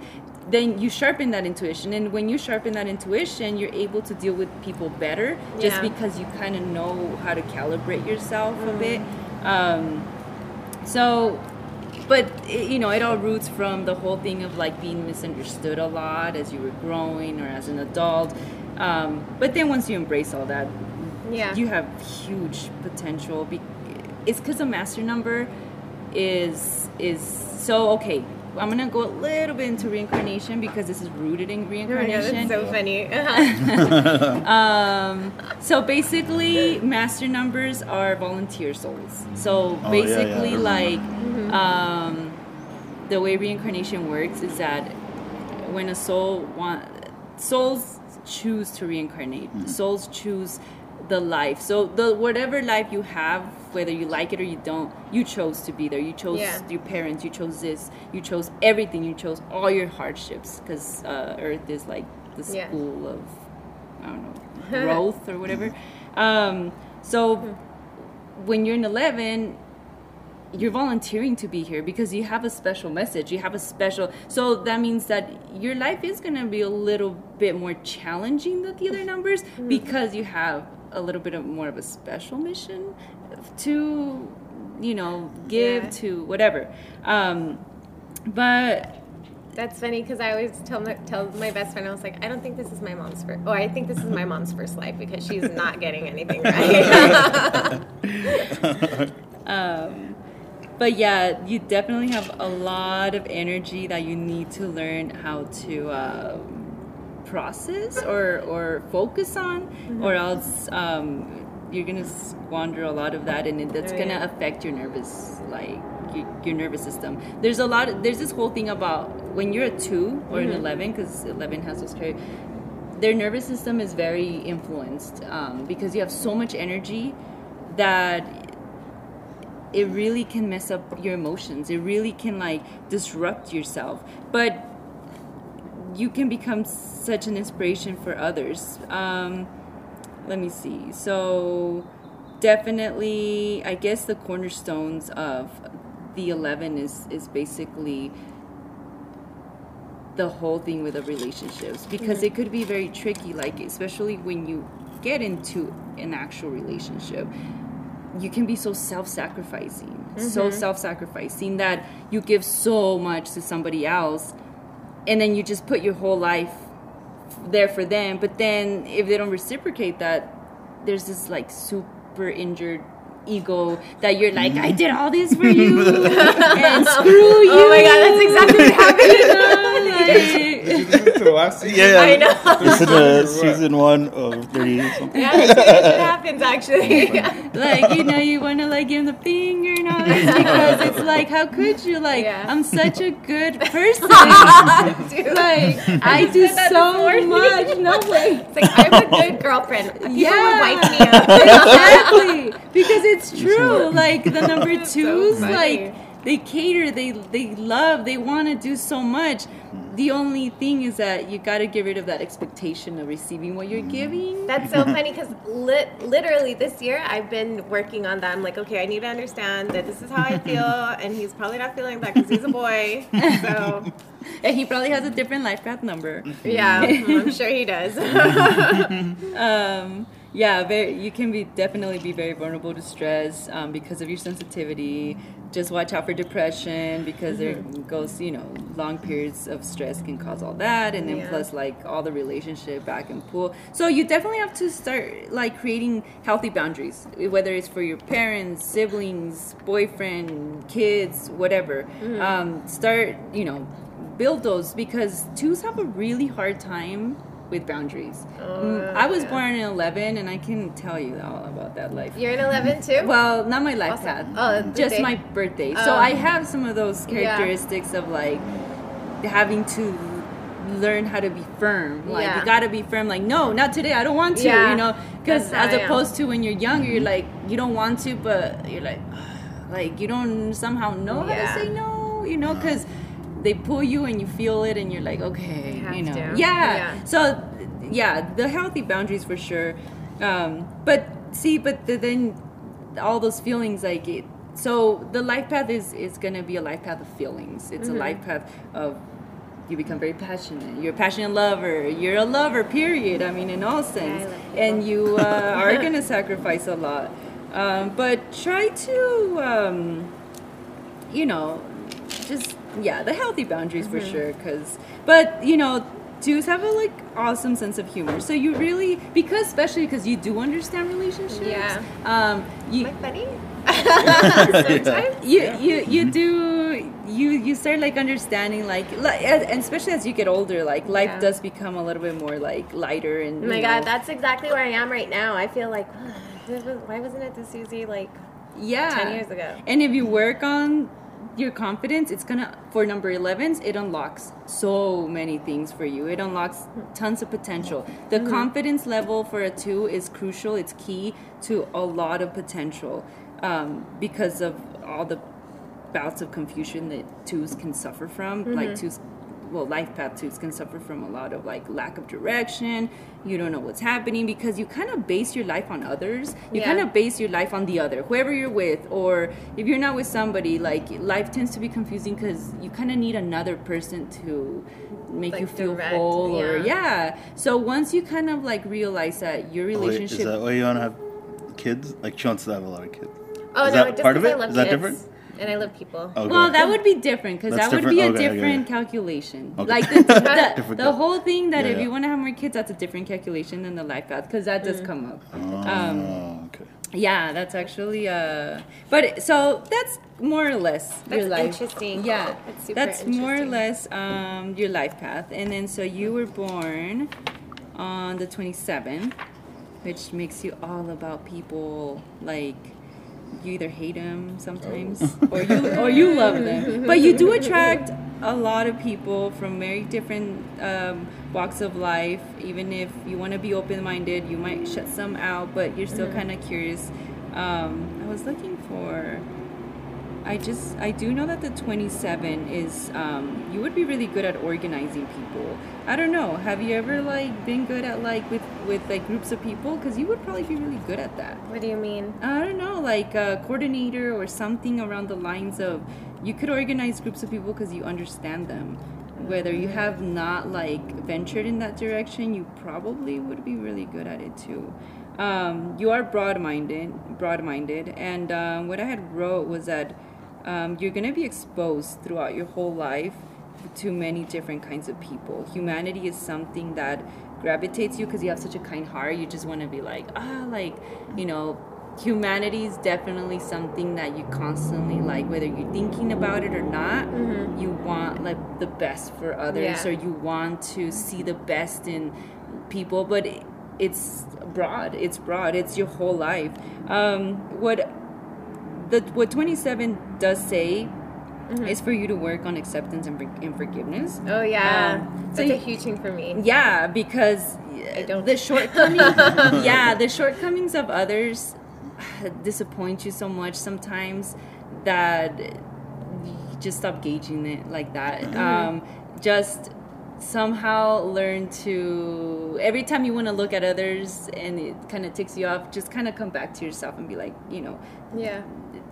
A: then you sharpen that intuition and when you sharpen that intuition you're able to deal with people better just
C: Yeah.
A: because you kind of know how to calibrate yourself a bit um, so but it, you know it all roots from the whole thing of like being misunderstood a lot as you were growing or as an adult um, but then once you embrace all that
C: Yeah.
A: you have huge potential be- it's because a master number is is so okay i'm gonna go a little bit into reincarnation because this is rooted in
C: Oh my god,
A: reincarnation
C: that's so funny. *laughs* *laughs*
A: um, so basically, master numbers are volunteer souls. So
B: Oh, yeah,
A: basically,
B: yeah, I
A: like um, the way reincarnation works is that when a soul want souls choose to reincarnate, souls choose the life. So the whatever life you have, whether you like it or you don't, you chose to be there. You chose
C: Yeah.
A: your parents. You chose this. You chose everything. You chose all your hardships because uh, Earth is like the
C: Yeah.
A: school of I don't know *laughs* growth or whatever. Um, so when you're in 11 you're volunteering to be here because you have a special message you have a special so that means that your life is going to be a little bit more challenging than the other *laughs* numbers because you have a little bit of more of a special mission to you know give
C: Yeah.
A: to whatever um but
C: That's funny because I always tell my, tell my best friend, I was like, I don't think this is my mom's first. Oh, I think this is my mom's first life because she's *laughs* not getting anything *laughs* right. *laughs*
A: Um, but yeah, you definitely have a lot of energy that you need to learn how to um, process or, or focus on, or else um, you're gonna squander a lot of that, and that's
C: Oh,
A: gonna
C: yeah.
A: affect your nervous like your, your nervous system. There's a lot. Of, there's this whole thing about when you're a two or an eleven, because eleven has those character their nervous system is very influenced um, because you have so much energy that it really can mess up your emotions. It really can like disrupt yourself. But you can become such an inspiration for others. Um, let me see. So definitely, I guess the cornerstones of the 11 is is basically the whole thing with the relationships because it could be very tricky like especially when you get into an actual relationship you can be so self-sacrificing so self-sacrificing that you give so much to somebody else and then you just put your whole life there for them. But then if they don't reciprocate that there's this like super injured ego that you're like i did all this for you *laughs* and screw you
C: Oh my god, that's exactly what happened. *laughs*
D: Did you listen to the last season?
B: Yeah,
C: I know.
B: Listen
D: Or
B: to season one of thirty something.
C: yeah, it happens actually. *laughs*
A: like you know you want to like give him the finger and all this because it's like how could you like
C: Yeah.
A: i'm such a good *laughs* person
C: Dude.
A: like i do so much no way
C: It's like I'm a *laughs* good girlfriend. People
A: Yeah.
C: wipe me up.
A: exactly because it's true like the number
C: That's so
A: twos
C: funny.
A: like they cater they they love they want to do so much the only thing is that you got to get rid of that expectation of receiving what you're giving
C: That's so funny because li- literally this year I've been working on that. I'm like, okay, I need to understand that this is how I feel, *laughs* and he's probably not feeling that because he's a boy. So *laughs*
A: and he probably has a different life path number
C: yeah, *laughs* I'm sure he does.
A: um, yeah, very, you can be definitely be very vulnerable to stress um, because of your sensitivity. Just watch out for depression because there goes, you know, long periods of stress can cause all that, and then
C: Yeah.
A: plus like all the relationship back and pull. So you definitely have to start like creating healthy boundaries, whether it's for your parents, siblings, boyfriend, kids, whatever. Um, start, you know, build those because twos have a really hard time with boundaries. Mm, I was
C: yeah.
A: born in 11 and I can tell you all about that life.
C: You're in 11 too.
A: Well, not my life
C: Also-
A: path.
C: oh,
A: just
C: day.
A: my birthday. so
C: Oh.
A: I have some of those
C: Yeah.
A: characteristics of like having to learn how to be firm. Like
C: Yeah.
A: you got to be firm. Like no, not today. I don't want to.
C: Yeah.
A: You know, because as opposed to when you're younger, you're like you don't want to, but you're like like you don't somehow know how to say no. You know, because they pull you and you feel it and you're like okay
C: You
A: you know.
C: To.
A: yeah.
C: Yeah.
A: so yeah the healthy boundaries for sure. Um but see but the, then all those feelings like it so the life path is is gonna be a life path of feelings. It's
C: Mm-hmm.
A: a life path of you become very passionate. You're a passionate lover. You're a lover period. I mean in all sense. and you uh, are *laughs* gonna sacrifice a lot. Um, but try to um, you know, just yeah, the healthy boundaries
C: Mm-hmm.
A: for sure. Cause, but you know, twos have a like awesome sense of humor. So you really, because especially because you do understand relationships.
C: Yeah.
A: Um, you
C: Am I funny?
B: Yeah.
C: Sometimes.
A: you you you do you you start like understanding like like and and especially as you get older like life
C: Yeah.
A: does become a little bit more like lighter and
C: Oh my god,
A: know,
C: that's exactly where I am right now. I feel like, this was, why wasn't it this easy like
A: yeah
C: 10 years ago?
A: and if you work on your confidence it's gonna for number 11s it unlocks so many things for you it unlocks tons of potential the
C: Mm-hmm.
A: confidence level for a two is crucial it's key to a lot of potential um, because of all the bouts of confusion that twos can suffer from
C: Mm-hmm.
A: like twos well life path twos can suffer from a lot of like lack of direction you don't know what's happening because you kind of base your life on others you
C: Yeah.
A: kind of base your life on the other whoever you're with or if you're not with somebody like life tends to be confusing because you kind of need another person to make
C: Like
A: you feel
C: direct,
A: whole or
C: yeah.
A: yeah so once you kind of like realize that your
B: Oh, Wait,
A: relationship
B: is that why you want to have kids? Like she wants to have a lot of kids.
C: Oh
B: Is
C: no,
B: that
C: just
B: part of
C: 'cause
B: it?
C: I love
B: Is that different?
C: And I love people.
B: Okay.
A: Well, that would be different because
B: That's
A: that would be a
B: different? Okay, okay,
A: different
B: okay.
A: calculation.
B: Okay.
A: Like the, the, *laughs*
B: Different
A: the whole thing that
B: Yeah,
A: if
B: yeah.
A: you want to have more kids, that's a different calculation than the life path because that
C: Mm.
A: does come up.
B: Oh,
A: Um,
B: okay.
A: yeah, that's actually uh, but so that's more or less your life.
C: interesting.
A: Yeah,
C: That's super
A: that's more or less um your life path, and then so you were born on the twenty seventh, which makes you all about people like you either hate them sometimes or you or you love them. But you do attract a lot of people from very different um, walks of life. Even if you want to be open-minded you might shut some out but you're still kind of curious. Um, i was looking for I just I do know that the 27 is um, you would be really good at organizing people. I don't know. Have you ever like been good at like with with like groups of people? Because you would probably be really good at that.
C: What do you mean?
A: I don't know, like a coordinator or something around the lines of you could organize groups of people because you understand them. Whether you have not like ventured in that direction, you probably would be really good at it too. Um, you are broad-minded, broad-minded, and um, what I had wrote was that um, you're gonna be exposed throughout your whole life to many different kinds of people. Humanity is something that gravitates you because you have such a kind heart. You just want to be like, ah, like, you know, humanity is definitely something that you constantly like, whether you're thinking about it or not, you want like the best for others
C: Yeah.
A: or you want to see the best in people, but it's broad. It's broad. It's your whole life. Um, what the what 27 does say is for you to work on acceptance and, and forgiveness.
C: Oh yeah,
A: Um,
C: that's
A: you-
C: a huge thing for me.
A: Yeah, because
C: I don't-
A: the shortcomings. *laughs* yeah, the shortcomings of others *sighs* disappoint you so much sometimes that you just stop gauging it like that. Um, just somehow learn to every time you want to look at others and it kind of ticks you off just kind of come back to yourself and be like you know
C: Yeah.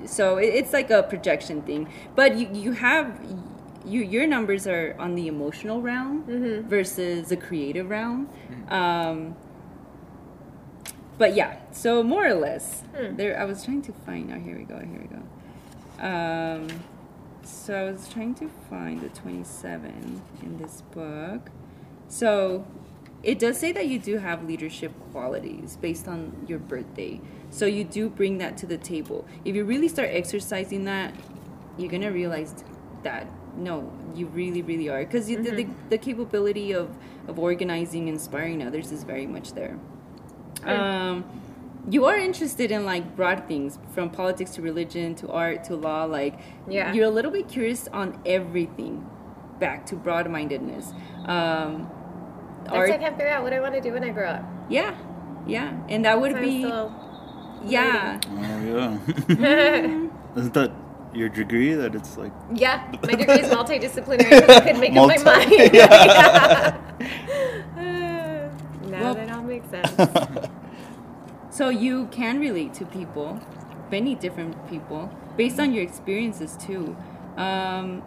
A: So it, it's like a projection thing. But you you have you your numbers are on the emotional realm versus the creative realm. Um but yeah so more or less. There i was trying to find oh here we go here we go. Um so i was trying to find the 27 in this book. So it does say that you do have leadership qualities based on your birthday. So you do bring that to the table. If you really start exercising that, you're going to realize that no, you really, really are. Because the, the, the capability of, of organizing, inspiring others is very much there. Um, you are interested in like broad things from politics to religion to art to law. Like,
C: Yeah.
A: you're a little bit curious on everything back to broad mindedness. Um,
C: why I can't figure out what I want to do when I grow up.
A: yeah, yeah, and that would be
C: still
A: yeah,
B: Oh yeah. *laughs* Isn't that your degree that it's like
C: Yeah, my *laughs* degree is multidisciplinary. I couldn't make
B: Multi-
C: up my mind. *laughs* Yeah. now
A: Well-
C: that all makes sense.
A: So you can relate to people, many different people, based on your experiences too. Um,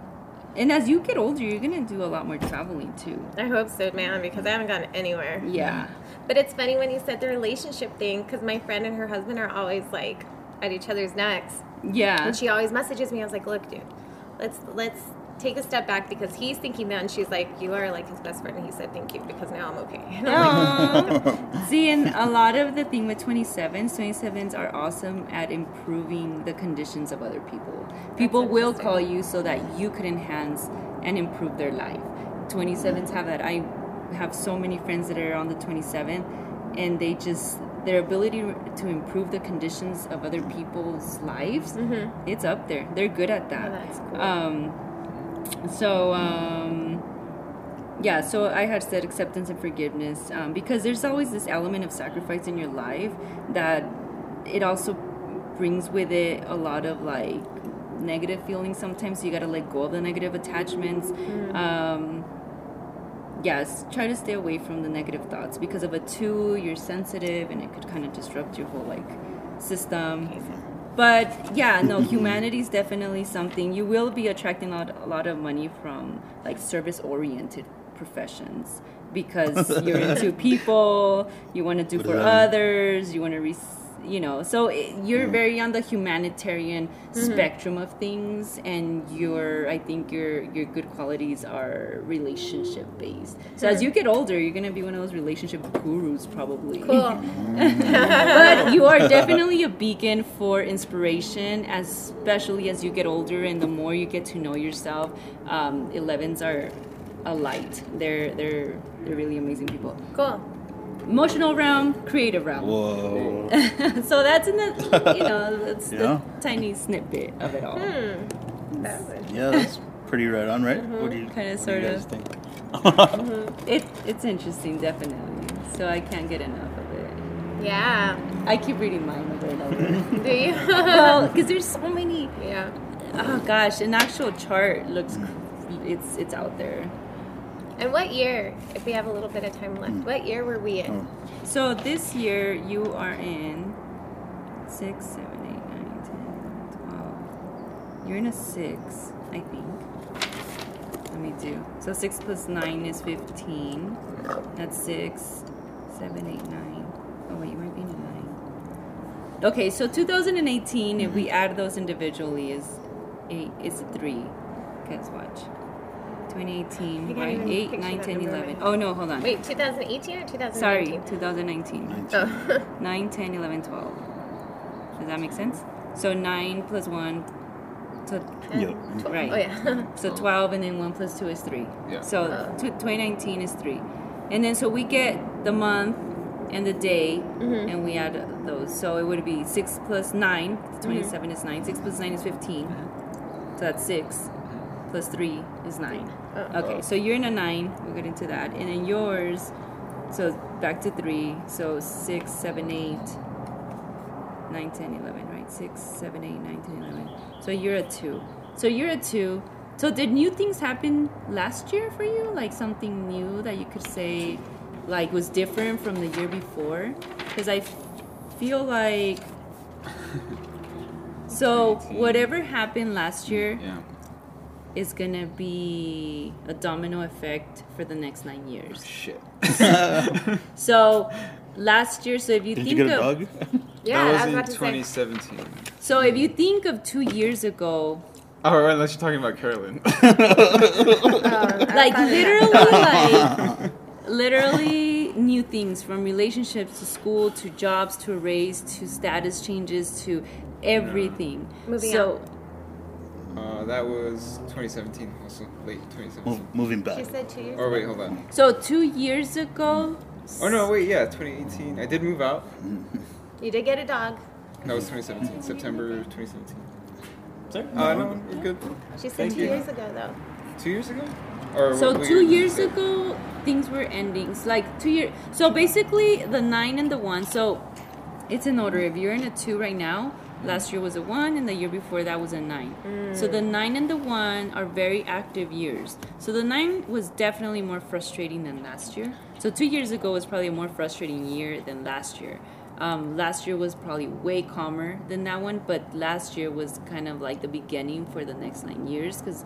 A: and as you get older, you're gonna do a lot more traveling too.
C: I hope so, man, because I haven't gone anywhere.
A: Yeah,
C: But it's funny when you said the relationship thing, because my friend and her husband are always like at each other's necks,
A: yeah.
C: and she always messages me. I was like, "Look, dude, let's let's take a step back because he's thinking that, and she's like, you are like his best friend." And he said, "Thank you," because now I'm okay. And *laughs* I'm like,
A: See, and a lot of the thing with 27s, 27s are awesome at improving the conditions of other people. People will call you so that you could enhance and improve their life. 27s have that. I have so many friends that are on the 27, and they just their ability to improve the conditions of other people's lives, it's up there. They're good at that.
C: Oh, that's cool.
A: Um, so um, yeah so i had said acceptance and forgiveness um, because there's always this element of sacrifice in your life that it also brings with it a lot of like negative feelings sometimes. So you got to let go of the negative attachments. Um, yes try to stay away from the negative thoughts because of a two you're sensitive and it could kind of disrupt your whole like system but yeah no humanity is definitely something. You will be attracting a lot, a lot of money from like service oriented professions because you're into *laughs* people you want to do for others you want to re- you know so it, you're mm. very on the humanitarian mm-hmm. spectrum of things and your i think your your good qualities are relationship based so as you mm. get older you're gonna be one of those relationship gurus probably
C: cool. *laughs* Mm.
A: but you are definitely a beacon for inspiration, especially as you get older and the more you get to know yourself. Um, 11s are a light. They're they're they're really amazing people.
C: Cool.
A: Emotional realm, creative realm.
B: whoa? *laughs*
A: so that's in the you know that's
B: Yeah.
A: the tiny snippet of it all.
C: Hmm. That was-
B: Yeah, that's pretty right on, right? What do you
A: Kinda,
B: what do you
A: sorta.
B: guys think? *laughs*
A: It it's interesting, definitely. So I can't get enough of it.
C: Yeah.
A: I keep reading mine over and over. *laughs*
C: Do you?
A: well, because there's so many
C: yeah.
A: oh gosh, an actual chart looks, it's it's out there.
C: And what year, if we have a little bit of time left, mm. what year were we in?
B: Oh.
A: So this year you are in six, seven, eight, nine, ten, twelve. You're in a six, I think. Let me do. So six plus nine is fifteen. That's six, seven, eight, nine. Oh wait, you might be in a nine. Okay, so 2018, if we mm-hmm. add those individually, is eight. Is a three. Guys, watch. 2018
C: I can't
A: by
C: even
A: 8, 9, 10, 11. Oh no, hold on.
C: Wait, 2018 or 2019?
A: Sorry, 2019.
C: Oh. *laughs*
A: 9, 10, 11, 12. Does that make sense? So 9 plus 1, so,
B: Yeah.
C: Twelve.
A: Right.
C: Oh, yeah. *laughs*
A: so 12, and then 1 plus 2 is 3.
D: Yeah.
A: So tw 2019 is 3. And then so we get the month and the day,
C: Mhm.
A: and we add those. So it would be 6 plus 9, 27 is 9. 6 plus 9 is 15. So that's 6. Plus 3 is 9.
C: Oh.
A: Okay, oh. so you're in a 9. We'll get into that. And then yours, so back to 3. So 6, 7, 8, 9, 10, 11, right? 6, 7, 8, 9, 10, 11. So you're a 2. So you're a 2. So did new things happen last year for you? Like something new that you could say like was different from the year before? Because I f- feel like *laughs* so whatever happened last year
D: Yeah.
A: Is gonna be a domino effect for the next nine years.
D: Shit. *laughs*
A: So last year, so if you
B: Did
A: think
B: you get a
A: of
B: dog?
C: Yeah,
D: that was,
C: I was
D: in
C: about to say.
D: 2017.
A: so if you think of two years ago,
D: Oh, right, unless you're talking about Carolyn. *laughs*
C: Oh,
A: like literally like literally new things from relationships to school to jobs to a raise to status changes to everything.
C: Moving
A: so
D: uh, that was 2017, also late 2017.
B: Mo- moving back.
C: She said two years.
D: Or wait, hold on.
A: so two years ago.
D: Oh no, wait, yeah, 2018. I did move out. *laughs*
C: You did get a dog.
D: That was 2017, September 2017.
B: Sorry?
D: Uh, no, we're good.
C: She said
D: Thank
C: two
D: you.
C: years ago, though.
D: Two years ago? Or
A: So
D: what- what
A: two
D: year did you
A: years
D: say?
A: ago, things were ending. It's like two years. So basically, the nine and the one. So it's in order. If you're in a two right now, last year was a one, and the year before that was a nine. So the nine and the one are very active years. So the nine was definitely more frustrating than last year. So two years ago was probably a more frustrating year than last year. Um, last year was probably way calmer than that one, but last year was kind of like the beginning for the next nine years because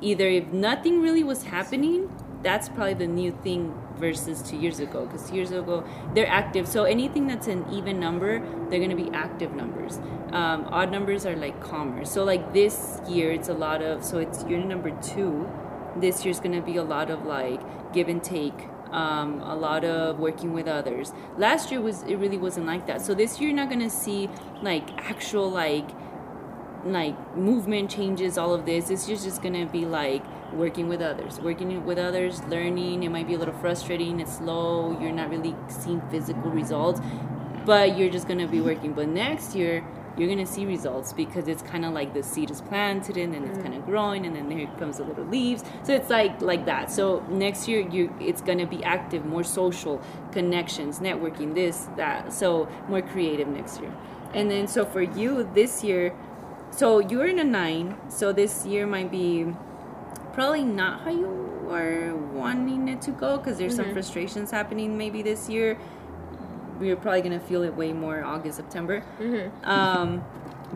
A: either if nothing really was happening, that's probably the new thing versus two years ago. Because two years ago they're active, so anything that's an even number, they're gonna be active numbers. Um, odd numbers are like calmer. So like this year, it's a lot of. So it's year number two. This year's gonna be a lot of like give and take. Um, a lot of working with others. Last year was it really wasn't like that. So this year you're not gonna see like actual like like movement changes all of this it's just, just gonna be like working with others. Working with others learning it might be a little frustrating it's slow you're not really seeing physical results but you're just gonna be working. But next year you're gonna see results because it's kind of like the seed is planted and then it's mm. kind of growing and then there comes the little leaves. So it's like like that. So next year you it's gonna be active more social connections networking this that. So more creative next year. And then so for you this year so you're in a nine, so this year might be probably not how you are wanting it to go because there's some mm-hmm. frustrations happening maybe this year. We're probably gonna feel it way more August, September. Mm-hmm. Um,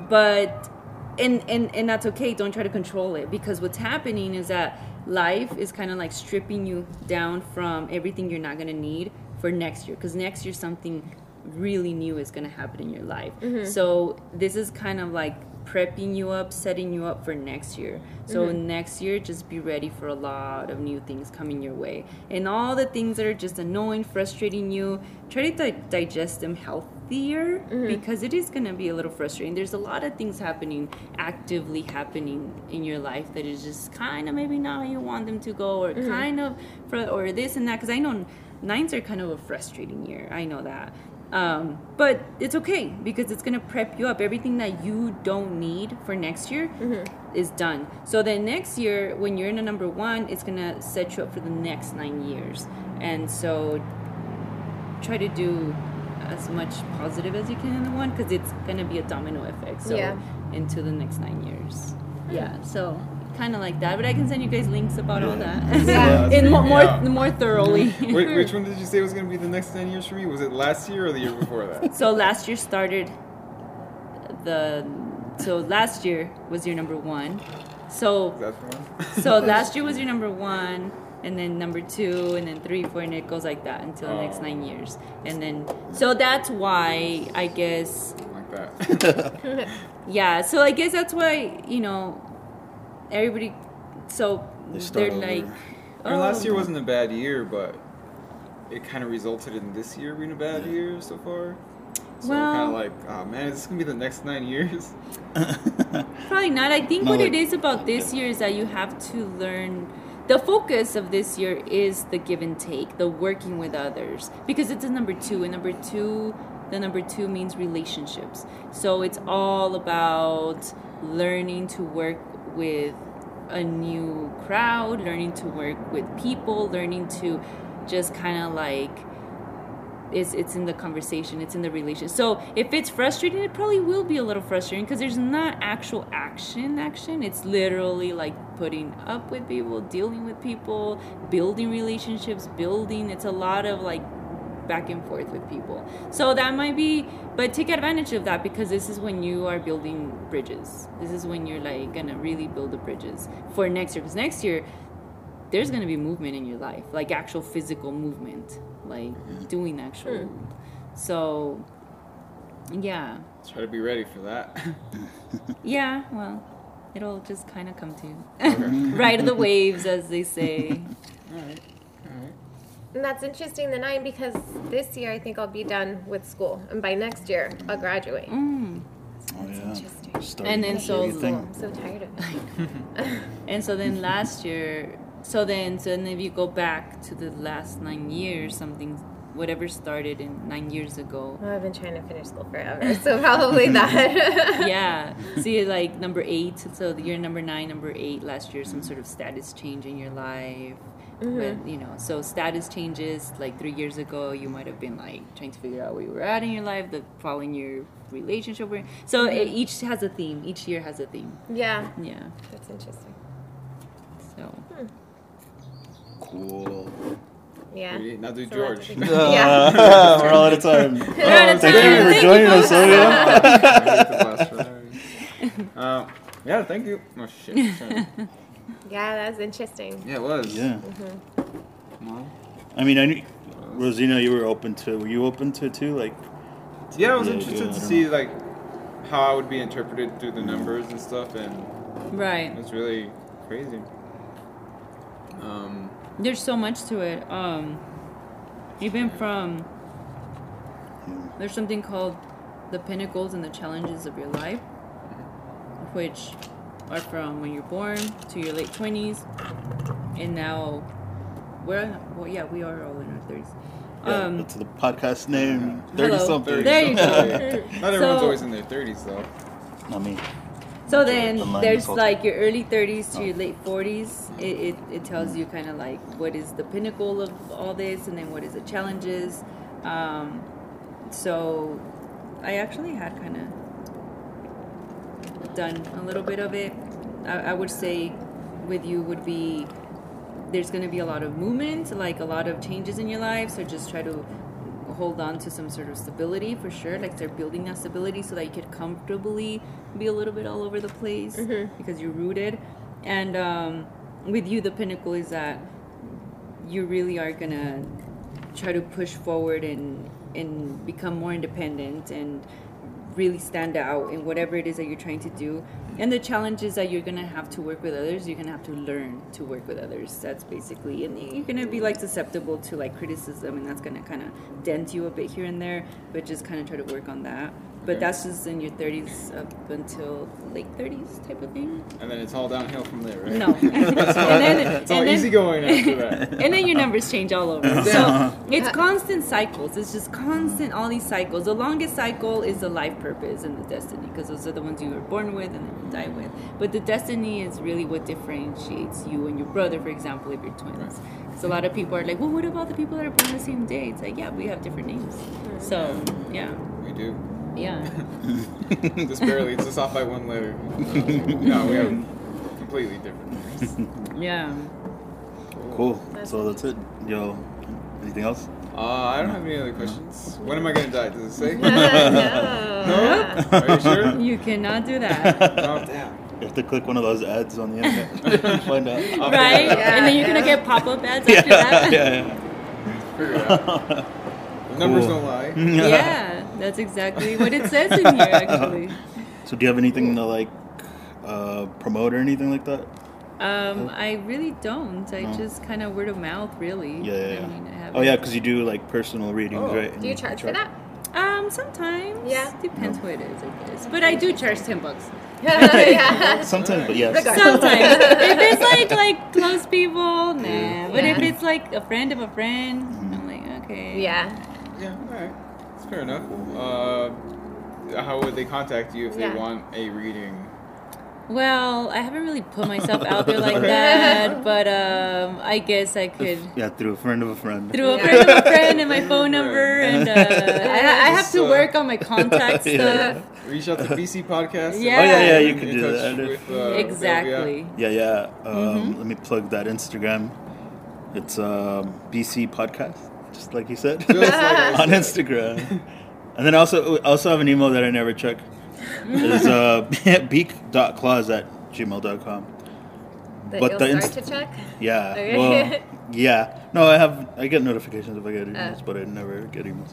A: but and and and that's okay. Don't try to control it because what's happening is that life is kind of like stripping you down from everything you're not gonna need for next year because next year something really new is gonna happen in your life. Mm-hmm. So this is kind of like prepping you up, setting you up for next year. So mm-hmm. next year, just be ready for a lot of new things coming your way, and all the things that are just annoying, frustrating you. Try to di- digest them healthier mm-hmm. because it is gonna be a little frustrating. There's a lot of things happening, actively happening in your life that is just kind of maybe not how you want them to go, or mm-hmm. kind of for or this and that. Because I know nines are kind of a frustrating year. I know that. Um, but it's okay because it's gonna prep you up. Everything that you don't need for next year is done. So then next year, when you're in a number one, it's gonna set you up for the next nine years. And so try to do as much positive as you can in the one because it's gonna be a domino effect. So
C: Yeah.
A: into the next nine years. yeah, so kind of like that. But I can send you guys links about all that. *laughs*
C: Yeah.
A: in more more,
D: Yeah.
A: more thoroughly. *laughs*
D: Wait, which *laughs* one did you say was going to be the next 10 years for me? Was it last year or the year before that?
A: So last year started the so last year was your number one. So
D: Is that the one?
A: so last year was your number one, and then number two, and then three, four, and it goes like that until the next
D: Oh.
A: nine years. And then so that's why I guess
D: like that.
A: yeah. So I guess that's why you know everybody. So
B: they
A: they're
B: over.
A: like.
D: I mean, last
A: "Oh,
D: year wasn't a bad year, but it kind of resulted in this year being a bad year so far. So
A: Well-
D: kind of like, oh man, is this gonna be the next nine years? *laughs*
A: Probably not. I think
B: No,
A: what it
B: like-
A: is about this year is that you have to learn. The focus of this year is the give and take, the working with others, because it's a number two, and number two, the number two means relationships. So it's all about learning to work with a new crowd, learning to work with people, learning to just kind of like it's it's in the conversation it's in the relation. So if it's frustrating it probably will be a little frustrating because there's not actual action action. It's literally like putting up with people dealing with people building relationships building. It's a lot of like back and forth with people so that might be but take advantage of that because this is when you are building bridges this is when you're like gonna really build the bridges for next year because next year there's going to be movement in your life like actual physical movement like mm-hmm. doing actual Sure. so yeah
D: Try to be ready for that. *laughs*
A: yeah well it'll just kind of come to you
D: Okay. *laughs*
A: ride the waves as they say *laughs*
D: All right. All right.
C: And that's interesting, the nine, because this year I think I'll be done with school, and by next year I'll graduate.
A: mm.
B: Oh, yeah.
C: interesting.
B: Starting
A: And then so-
C: I'm so tired of it. *laughs*
A: and so then last year so then so then if you go back to the last nine years something whatever started in nine years ago
C: Well, I've been trying to finish school forever, so probably *laughs* that. *laughs*
A: yeah. See, like number eight. So you're number nine, number eight. Last year, some sort of status change in your life. But you know, so status changes. Like three years ago, you might have been like trying to figure out where you were at in your life. The following year, relationship. Where so it, each has a theme. Each year has a theme.
C: yeah,
A: Yeah.
C: that's interesting.
A: So
B: Cool.
C: Yeah.
D: Now do
C: It's a lot to
D: George. *laughs*
C: think
B: Uh,
C: about. *laughs*
B: we're all out of time. *laughs*
A: We're out of
B: Thank you for joining us,
A: folks.
B: Elvia.
D: I hate the last one. Uh, yeah, thank you. Oh shit. Sorry.
C: Yeah, that's interesting.
D: Yeah, it was.
B: Yeah.
D: Well,
B: I mean, I knew, Rosina, you were open to. Were you open to it too? Like,
D: yeah, I was interested
B: yeah,
D: to see like how I would be interpreted through the numbers and stuff, and
A: right.
D: it's really crazy. Um,
A: There's so much to it. Um, even from there's something called the pinnacles and the challenges of your life, which are from when you're born to your late twenties, and now we're well, yeah, we are all in our thirties.
B: yeah,
A: Um,
B: that's the podcast name. Thirty
A: Hello.
B: something.
A: There you go. *laughs*
D: Not everyone's
A: So-
D: always in their thirties though.
B: Not me.
A: So then
B: the
A: there's like your early 30s to your
B: Oh.
A: late 40s. It, it, it tells you kind of like what is the pinnacle of all this and then what is the challenges. Um, so I actually had kind of done a little bit of it. I, I would say with you would be there's going to be a lot of movement, like a lot of changes in your life. So just try to hold on to some sort of stability for sure. Like they're building that stability so that you could comfortably be a little bit all over the place because you're rooted. And um, with you, the pinnacle is that you really are gonna try to push forward and and become more independent and really stand out in whatever it is that you're trying to do. And the challenge is that you're gonna have to work with others. You're gonna have to learn to work with others. That's basically, and you're gonna be like susceptible to like criticism, and that's gonna kind of dent you a bit here and there. But just kind of try to work on that. But that's just in your 30s up until late 30s type of thing.
D: And then it's all downhill from there, right?
A: No, *laughs* *laughs* and then
D: It's all
A: then- *laughs*
D: easy going after that.
A: and then your numbers change all over. So it's constant cycles. It's just constant, all these cycles. The longest cycle is the life purpose and the destiny, because those are the ones you were born with and then you die with. But the destiny is really what differentiates you and your brother, for example, if you're twins. Because a lot of people are like, well, what about the people that are born the same day? It's like, yeah, we have different names. So, yeah,
D: We do.
A: Yeah. *laughs*
D: Just barely. It's just off by one letter. *laughs* No, we have completely different. *laughs*
A: Yeah.
B: Cool.
C: That's
B: so that's it. Yo, anything else?
D: Uh, I don't have any other questions. When am I gonna die? Does it say?
C: no.
D: no. Are you sure?
A: You cannot do that.
D: Oh damn.
B: You have to click one of those ads on the internet and find out.
A: right?
C: Yeah,
A: and then you're gonna get pop up ads
B: Yeah,
A: after that.
B: yeah,
D: Figure it out.
B: yeah.
D: The numbers
B: Cool.
D: don't lie.
A: Yeah, that's exactly what it says in here, actually. *laughs*
B: So do you have anything to like uh, promote or anything like that?
A: Um, I really don't. I
B: Oh.
A: just kind of word of mouth, really.
B: Yeah, yeah, yeah.
A: I mean, I haven't-
B: oh yeah, because you do like personal readings,
D: Oh.
B: right?
C: Do you charge for that?
A: Um, sometimes.
C: Yeah.
A: Depends what it is, I guess. But I do charge ten bucks. *laughs*
C: yeah. *laughs*
B: Sometimes, but yes.
A: Sometimes. if it's like like close people, nah.
B: Yeah.
A: But if it's like a friend of a friend,
B: Mm-hmm.
A: I'm like, okay.
C: Yeah.
D: Yeah. All right. That's fair enough. Uh, how would they contact you if
C: Yeah.
D: they want a reading?
A: Well, I haven't really put myself out there like *laughs* that, but um, I guess I could.
B: Yeah, through a friend of a friend.
A: Through a friend of a friend and my *laughs* phone number, *laughs* and uh, I, I have to
D: uh,
A: work on my contact
B: Yeah.
A: stuff.
D: Reach out to BC Podcast.
A: Yeah.
B: Oh yeah, yeah, you can do that.
D: with, uh,
A: Exactly.
B: Yeah, yeah. Um,
A: Mm-hmm.
B: Let me plug that Instagram. It's um, BC Podcast, just like you said,
D: like *laughs*
B: on. Instagram. And then also also have an email that I never check. It's uh, *laughs* beak.claws at gmail.com.
C: That
B: But
C: you'll
B: the
C: start
B: inst-
C: to check?
B: Yeah.
C: Okay.
B: Well, *laughs* yeah. No, I have. I get notifications if I get emails,
C: Oh.
B: but I never get emails.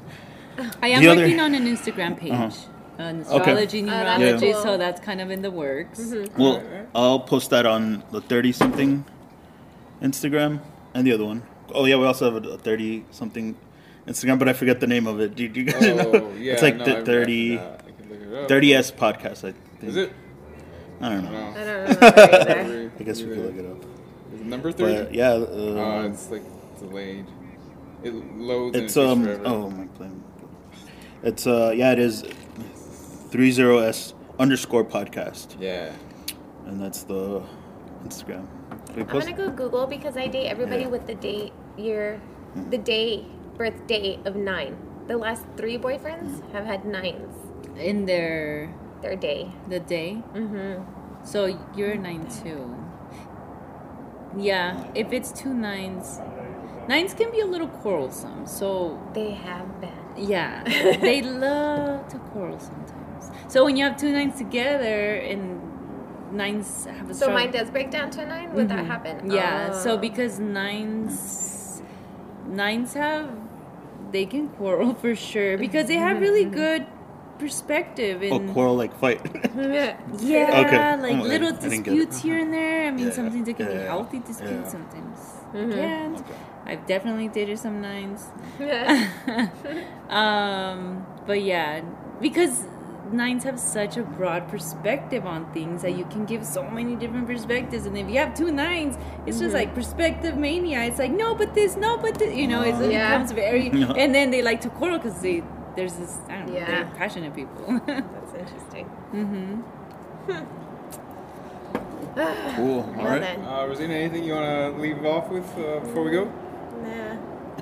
A: I am
B: The other-
A: working on an Instagram page,
B: Uh-huh.
A: an
B: Okay.
A: astrology,
C: Oh, that's
A: numerology,
C: cool.
A: so that's kind of in the works.
B: Well,
D: Alright, alright.
B: I'll post that on the thirty something Instagram and the other one. Oh yeah, we also have a thirty something Instagram, but I forget the name of it. Do, do you guys *laughs* know?
D: Oh, yeah.
B: it's like
D: no,
B: the
D: I- I
B: 30,
D: forgot. I can look it up.
B: 30s podcast. I think.
D: Is it?
B: I don't know.
D: don't
C: I don't remember. *laughs*
B: I guess we could look it up.
D: Is it number 30?
B: Yeah,
D: Uh,
B: uh,
D: it's like delayed. It loads and
B: it's
D: it
B: um.
D: forever.
B: Oh my plan. It's uh yeah it is three zero s underscore podcast
D: Yeah.
B: and that's the Instagram. We
C: I'm gonna go Google because I date everybody
B: Yeah.
C: with the date year, the day, birth date of nine. The last three boyfriends have had nines.
A: In their
C: Their day.
A: the day,
C: Mm-hmm.
A: so you're nine too. Yeah, if it's two nines, nines can be a little quarrelsome. So
C: They have been.
A: yeah, *laughs* they love to quarrel sometimes. So when you have two nines together and nines have a
C: So
A: strong-
C: mine does break down to a 9 Would that
A: Mhm.
C: happen?
A: Yeah. So
C: Oh.
A: because nines, nines have, they can quarrel *laughs* for sure because they have really
C: Mm-hmm.
A: good perspective
B: oh quarrel like fight. *laughs* *laughs*
A: yeah,
B: Okay.
A: like
B: Oh, I-
A: little
B: I didn't get it.
A: disputes here and there. I mean,
B: Yeah,
A: sometimes it can
B: yeah,
A: be healthy disputes,
B: Yeah.
A: sometimes
C: Mhm.
A: can't.
B: Okay.
A: I've definitely dated some nines.
C: Yeah.
A: um, but yeah, because nines have such a broad perspective on things that you can give so many different perspectives. And if you have two nines, it's just like perspective mania. It's like no, but this, no, but this. You know, it's, it
C: Yeah.
A: becomes very. *laughs*
B: Yeah.
A: And then they like to quarrel because they there's this I don't know,
C: Yeah.
A: they're passionate people.
C: That's *laughs* interesting.
A: Mm-hmm.
B: Cool. All
C: Well
B: right.
C: then.
D: Uh, Rosina, anything you want to leave off with uh, before we go?
C: Nah.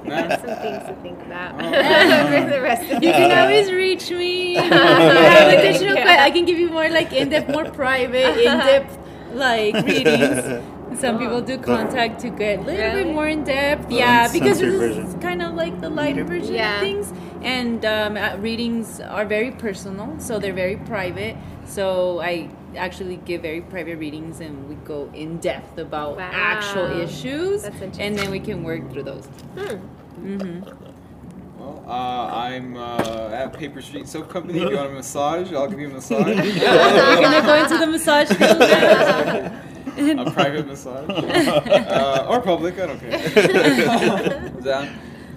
D: Nah?
C: I have some things to think about
D: Oh. *laughs*
C: for the rest of
A: You can always reach me. *laughs* If you have additional
C: Yeah.
A: que- I can give you more like in depth, more private, *laughs* in depth like readings. Some people do contact to get a little
C: Really?
A: bit more in depth.
B: The
A: Yeah, because
B: uncensored
A: this is kind of like the lighter version
C: Yeah.
A: of things. And um, uh, readings are very personal, so they're very private. So I actually give very private readings, and we go in depth about
C: Wow.
A: actual issues,
C: That's interesting.
A: and then we can work through those.
C: Hmm.
A: hmm
D: Well, uh, I'm uh, at Paper Street Soap Company. If you want a massage, I'll give you a *laughs* massage.
A: We're gonna go into the massage field
D: a private massage. Uh, or public, I don't care. *laughs* Down.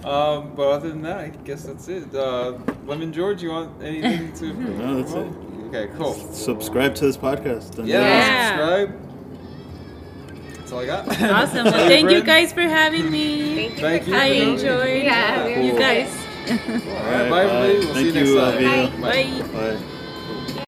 D: Um, but other than that, I guess that's it. Uh, Lemon George, you want anything to?
B: No, that's it.
D: Okay, cool.
B: Subscribe to this podcast. and,
D: Yeah,
A: Yeah.
D: subscribe. That's all I got. *laughs*
A: Awesome. Well, thank you guys for having me.
C: Thank you.
D: Thank you.
A: I
C: coming.
A: enjoyed
C: Yeah, we
A: you guys.
D: All right, bye, everybody. We'll
B: Thank
D: see you next
B: you,
D: time.
B: Elvia.
A: Bye.
B: Bye.